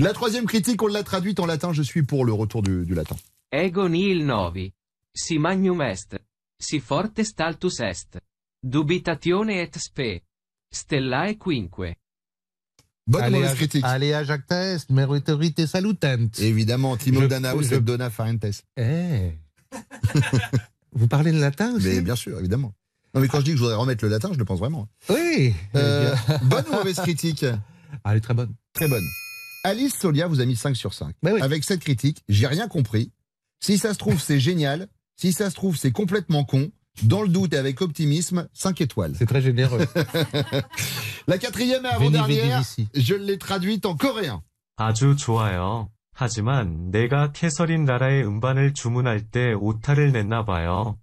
La troisième critique, on l'a traduite en latin. Je suis pour le retour du, du latin. Ego nihil novi. Si magnum est. Si forte staltus est. Dubitatione et spe. Stellae quinque. Bonne ou Allez, mauvaise critique Allez Jacques Test, meritorite salutant. Évidemment, Timo Danaus je- et Dona Farentes. Eh. Vous parlez le latin aussi Mais bien sûr, évidemment. Non, mais quand je dis que je voudrais remettre le latin, je le pense vraiment. Oui. Euh, bonne ou mauvaise critique Elle est très bonne. Très bonne. Alice Solia vous a mis 5 sur 5. Bah Avec cette critique, j'ai rien compris. Si ça se trouve, c'est génial. Si ça se trouve, c'est complètement con. Dans le doute et avec optimisme, 5 étoiles. C'est très généreux. La quatrième et Veni, vidi, avant-dernière, vici. je l'ai traduite en coréen. 아주 좋아요. 하지만 내가 캐서린 나라의 음반을 주문할 때 오타를 냈나 봐요.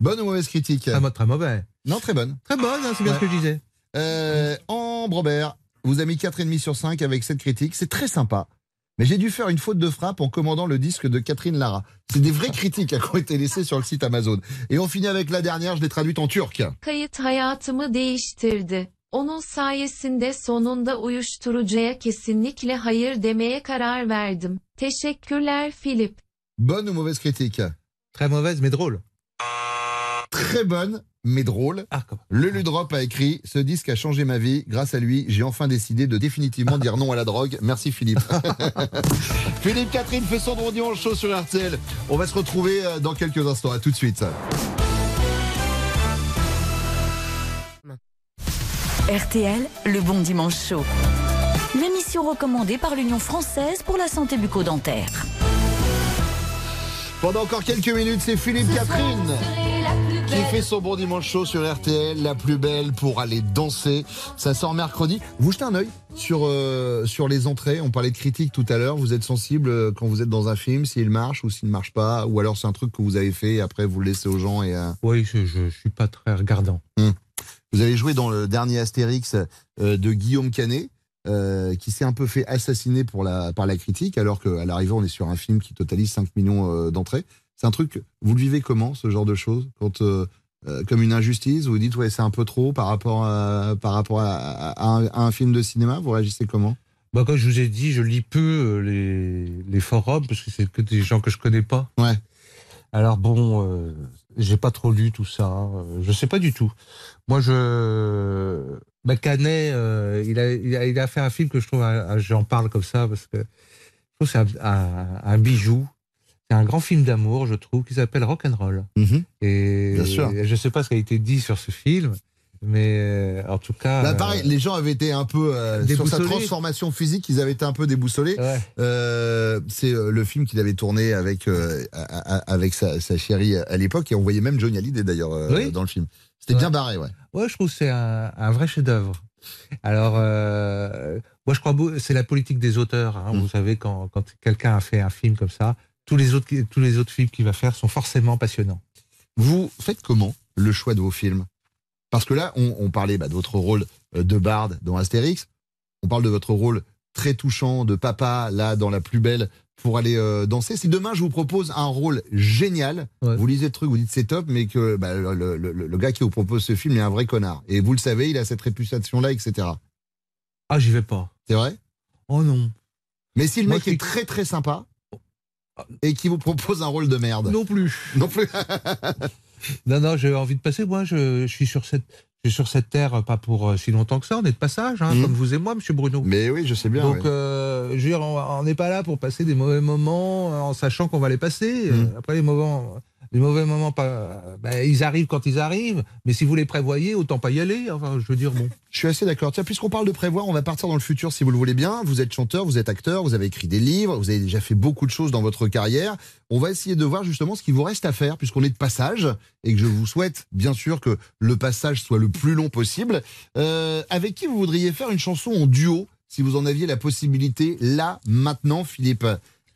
Bonne ou mauvaise critique Très, mo- très mauvais. Non, très bonne. Très bonne, hein, c'est bien Ouais. ce que je disais. Euh, Ambre Robert vous a mis 4,5 sur 5 avec cette critique. C'est très sympa. Mais j'ai dû faire une faute de frappe en commandant le disque de Catherine Lara. C'est des vraies critiques hein, qui ont été laissées sur le site Amazon. Et on finit avec la dernière, je l'ai traduite en turc. Kayıt hayatımı değiştirdi. Onun sayesinde sonunda uyuşturucuya kesinlikle hayır demeye karar verdim. Teşekkürler Philip. Bonne ou mauvaise critique? Très mauvaise, mais drôle. Très bonne, mais drôle. Le Ludrop a écrit Ce disque a changé ma vie. Grâce à lui, j'ai enfin décidé de définitivement dire non à la drogue. Merci Philippe. Philippe Catherine fait son droit dimanche chaud sur RTL. On va se retrouver euh, dans quelques instants. À tout de suite. RTL, le bon dimanche chaud. L'émission recommandée par l'Union française pour la santé bucco-dentaire. Pendant encore quelques minutes, c'est Philippe Catherine fait son bon dimanche chaud sur RTL, la plus belle pour aller danser. Ça sort mercredi. Vous jetez un œil sur, euh, sur les entrées. On parlait de critiques tout à l'heure. Vous êtes sensible euh, quand vous êtes dans un film, s'il marche ou s'il ne marche pas, ou alors c'est un truc que vous avez fait et après vous le laissez aux gens et. euh, Oui, je, je suis pas très regardant. Hmm. Vous avez joué dans le dernier Astérix euh, de Guillaume Canet, euh, qui s'est un peu fait assassiner pour la, par la critique, alors qu'à l'arrivée, on est sur un film qui totalise 5 millions euh, d'entrées. C'est un truc, vous le vivez comment, ce genre de choses quand, euh, euh, Comme une injustice, vous vous dites, ouais, c'est un peu trop par rapport à, par rapport à, à un, à un film de cinéma, vous réagissez comment? Bah, comme je vous ai dit, je lis peu euh, les, les forums parce que c'est que des gens que je connais pas. Ouais. Alors bon, euh, j'ai pas trop lu tout ça. euh, je sais pas du tout. Moi, je. Bah, Canet, il, a, il, a, il a fait un film que je trouve. un- J'en parle comme ça parce que je trouve que c'est un, un- un bijou. C'est un grand film d'amour, je trouve, qui s'appelle Rock'n'Roll. Et Bien sûr. je sais pas ce qui a été dit sur ce film, mais euh, en tout cas. Bah, pareil, les gens avaient été un peu euh, sur sa transformation physique, ils avaient été un peu déboussolés. Euh, c'est euh, le film qu'il avait tourné avec euh, avec sa, sa chérie à l'époque et on voyait même Johnny Hallyday d'ailleurs euh, Oui. dans le film. C'était bien barré, ouais. Ouais, je trouve que c'est un, un vrai chef-d'œuvre. Alors, euh, moi, je crois beau- c'est la politique des auteurs. hein. Vous savez, quand, quand quelqu'un a fait un film comme ça, tous les autres, qui- tous les autres films qu'il va faire sont forcément passionnants. Vous faites comment le choix de vos films? Parce que là, on, on parlait bah, de votre rôle euh, de barde dans Astérix. On parle de votre rôle très touchant de papa là dans la plus belle pour aller euh, danser. Si demain je vous propose un rôle génial, vous lisez le truc, vous dites c'est top, mais que bah, le, le- le- le gars qui vous propose ce film est un vrai connard. Et vous le savez, il a cette réputation là, etc. Ah, j'y vais pas. C'est vrai? Oh non. Mais si le Moi, mec est très très sympa et qui vous propose un rôle de merde. Non plus. Non plus. Non, non, j'ai envie de passer. Moi, je, je suis sur cette, je suis sur cette terre euh, pas pour euh, si longtemps que ça, on est de passage, hein, Mhm. comme vous et moi, monsieur Bruno. Mais oui, je sais bien. Donc, euh, je veux dire, on n'est pas là pour passer des mauvais moments en sachant qu'on va les passer. Euh, Après, les, moments, les mauvais moments, pas, ben, ils arrivent quand ils arrivent, mais si vous les prévoyez, autant pas y aller. Enfin, je veux dire, bon. Je suis assez d'accord. Puisqu'on parle de prévoir, on va partir dans le futur si vous le voulez bien. Vous êtes chanteur, vous êtes acteur, vous avez écrit des livres, vous avez déjà fait beaucoup de choses dans votre carrière. On va essayer de voir justement ce qu'il vous reste à faire puisqu'on est de passage et que je vous souhaite bien sûr que le passage soit le plus long possible. Euh, avec qui vous voudriez faire une chanson en duo si vous en aviez la possibilité là, maintenant, Philippe?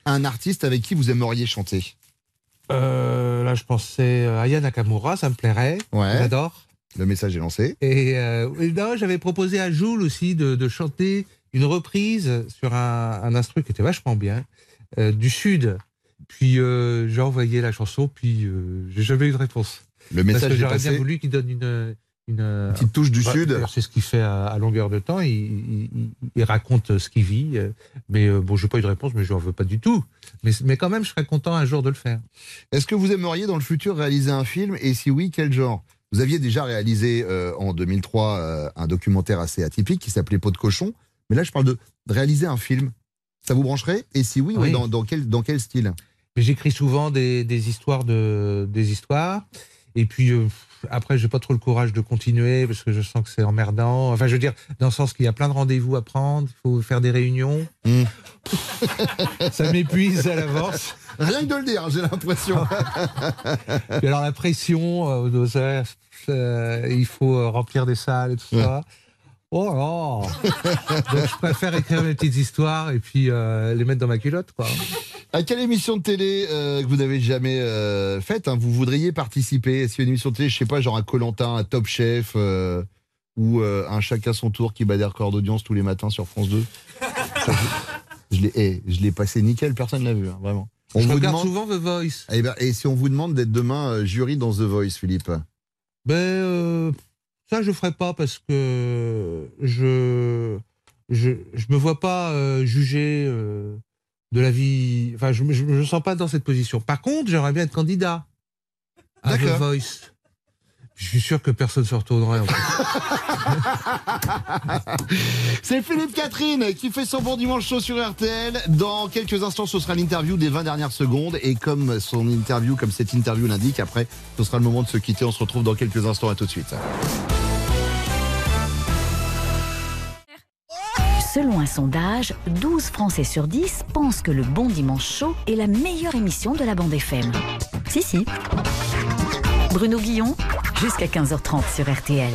Un artiste avec qui vous aimeriez chanter? Euh, là, je pensais à Aya Nakamura, ça me plairait. Ouais. J'adore. Le message est lancé. Et, euh, et non, j'avais proposé à Jules aussi de, de chanter une reprise sur un, un instrument qui était vachement bien, euh, du Sud. Puis euh, j'ai envoyé la chanson, puis j'ai jamais eu de réponse. Le Parce message que est j'aurais bien voulu qu'il donne une, une, petite touche du bah, Sud. C'est ce qu'il fait à, à longueur de temps. Il, il- raconte ce qu'il vit. Mais bon, j'ai pas eu de réponse, mais je n'en veux pas du tout. Mais, mais quand même, je serais content un jour de le faire. Est-ce que vous aimeriez dans le futur réaliser un film Et si oui, quel genre? Vous aviez déjà réalisé euh, en 2003 euh, un documentaire assez atypique qui s'appelait Peau de cochon. Mais là, je parle de, de réaliser un film. Ça vous brancherait? Et si oui, Oui. oui, dans, dans quel, dans quel style? J'écris souvent des, des histoires de des histoires. Et puis euh, après, j'ai pas trop le courage de continuer parce que je sens que c'est emmerdant. Enfin, je veux dire, dans le sens qu'il y a plein de rendez-vous à prendre, il faut faire des réunions. Hmm. Ça m'épuise à l'avance. Rien que de le dire, j'ai l'impression. Alors la pression, euh, euh, il faut euh, remplir des salles et tout ça. Oh là Donc je préfère écrire mes petites histoires et puis euh, les mettre dans ma culotte, quoi. À quelle émission de télé euh, que vous n'avez jamais euh, faite hein, vous voudriez participer? Est-ce qu'il y a une émission de télé, je sais pas, genre un Colantin, un Top Chef ou un Chacun son tour qui bat des records d'audience tous les matins sur France 2 Ça, je, l'ai, eh, je l'ai passé nickel, personne l'a vu, hein, vraiment. je regarde souvent The Voice. Eh ben, et si on vous demande d'être demain jury dans The Voice, Philippe? Ben, ça, je ferai pas parce que je je, je me vois pas euh, juger euh, de la vie. Enfin, je me je me sens pas dans cette position. Par contre, j'aimerais bien être candidat à The. Voice. Je suis sûr que personne se retournerait. En fait. C'est Philippe Catherine qui fait son bon dimanche chaud sur RTL. Dans quelques instants, ce sera l'interview des 20 dernières secondes. Et comme son interview, comme cette interview l'indique, après, ce sera le moment de se quitter. On se retrouve dans quelques instants. À tout de suite. Selon un sondage, 12 Français sur 10 pensent que le Bon Dimanche Chaud est la meilleure émission de la bande FM. Si, si. Bruno Guillon, jusqu'à 15h30 sur RTL.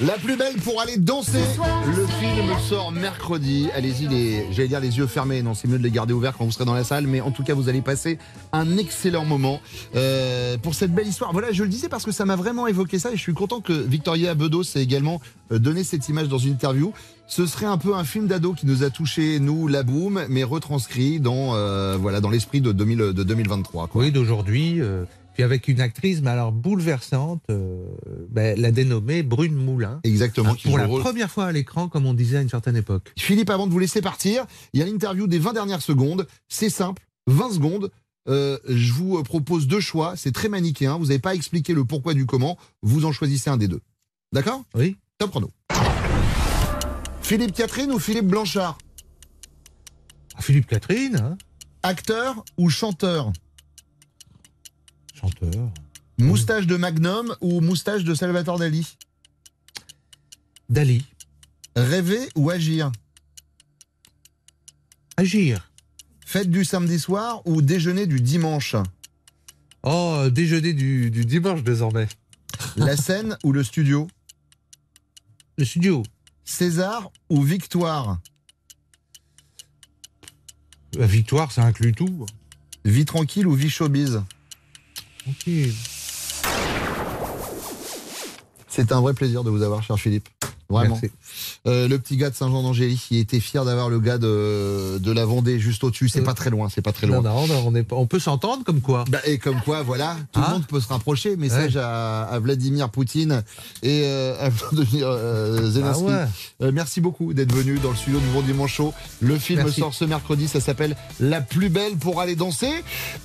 La plus belle pour aller danser. Le film sort mercredi. Allez-y, les, j'allais dire les yeux fermés. Non, c'est mieux de les garder ouverts quand vous serez dans la salle. Mais en tout cas, vous allez passer un excellent moment euh, pour cette belle histoire. Voilà, je le disais parce que ça m'a vraiment évoqué ça et je suis content que Victoria Bedos ait également euh, donné cette image dans une interview. Ce serait un peu un film d'ado qui nous a touché nous, la boum, mais retranscrit dans euh, voilà dans l'esprit de, 2000 de 2023. Quoi. Oui, d'aujourd'hui. euh, puis avec une actrice, mais alors bouleversante, euh, ben, la dénommée Brune Moulin. Exactement. Qui pour la rôle- première fois à l'écran, comme on disait à une certaine époque. Philippe, avant de vous laisser partir, il y a l'interview des 20 dernières secondes. C'est simple, 20 secondes. Euh, je vous propose deux choix. C'est très manichéen. Vous n'avez pas expliqué le pourquoi du comment. Vous en choisissez un des deux. D'accord? Oui. Top chrono. Philippe Catherine ou Philippe Blanchard? Ah, Philippe Catherine, hein Acteur ou chanteur? Chanteur. Moustache de Magnum ou moustache de Salvatore Dali? Dali. Rêver ou agir? Agir. Fête du samedi soir ou déjeuner du dimanche? Oh, déjeuner du, du dimanche désormais. La scène ou le studio? Le studio. César ou Victoire? La victoire, ça inclut tout. Vie tranquille ou vie showbiz? C'est un vrai plaisir de vous avoir, cher Philippe. Vraiment. Euh, le petit gars de Saint-Jean-d'Angély, il était fier d'avoir le gars de, de la Vendée juste au-dessus. C'est pas très loin, c'est pas très loin. Non, non, non, on, est pas- on peut s'entendre comme quoi. Bah, et comme quoi, voilà, tout le Hein monde peut se rapprocher. Message à, à Vladimir Poutine et euh, à Vladimir euh, Zelensky. Ah ouais. Euh, merci beaucoup d'être venu dans le studio du Bon Dimanche Show. Le film Merci. sort ce mercredi, ça s'appelle La plus belle pour aller danser.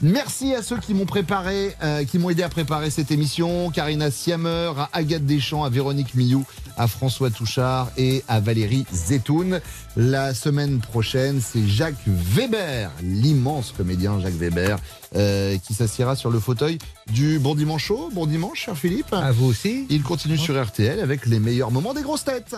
Merci à ceux qui m'ont préparé, euh, qui m'ont aidé à préparer cette émission. Karina Siamer, à Agathe Deschamps, à Véronique Millou, à François Touchard et à Valérie Zetoun. La semaine prochaine, c'est Jacques Weber, l'immense comédien Jacques Weber, euh, qui s'assiera sur le fauteuil du Bon Dimanche Show. Bon dimanche, cher Philippe. À vous aussi. Il continue sur RTL avec les meilleurs moments des grosses têtes.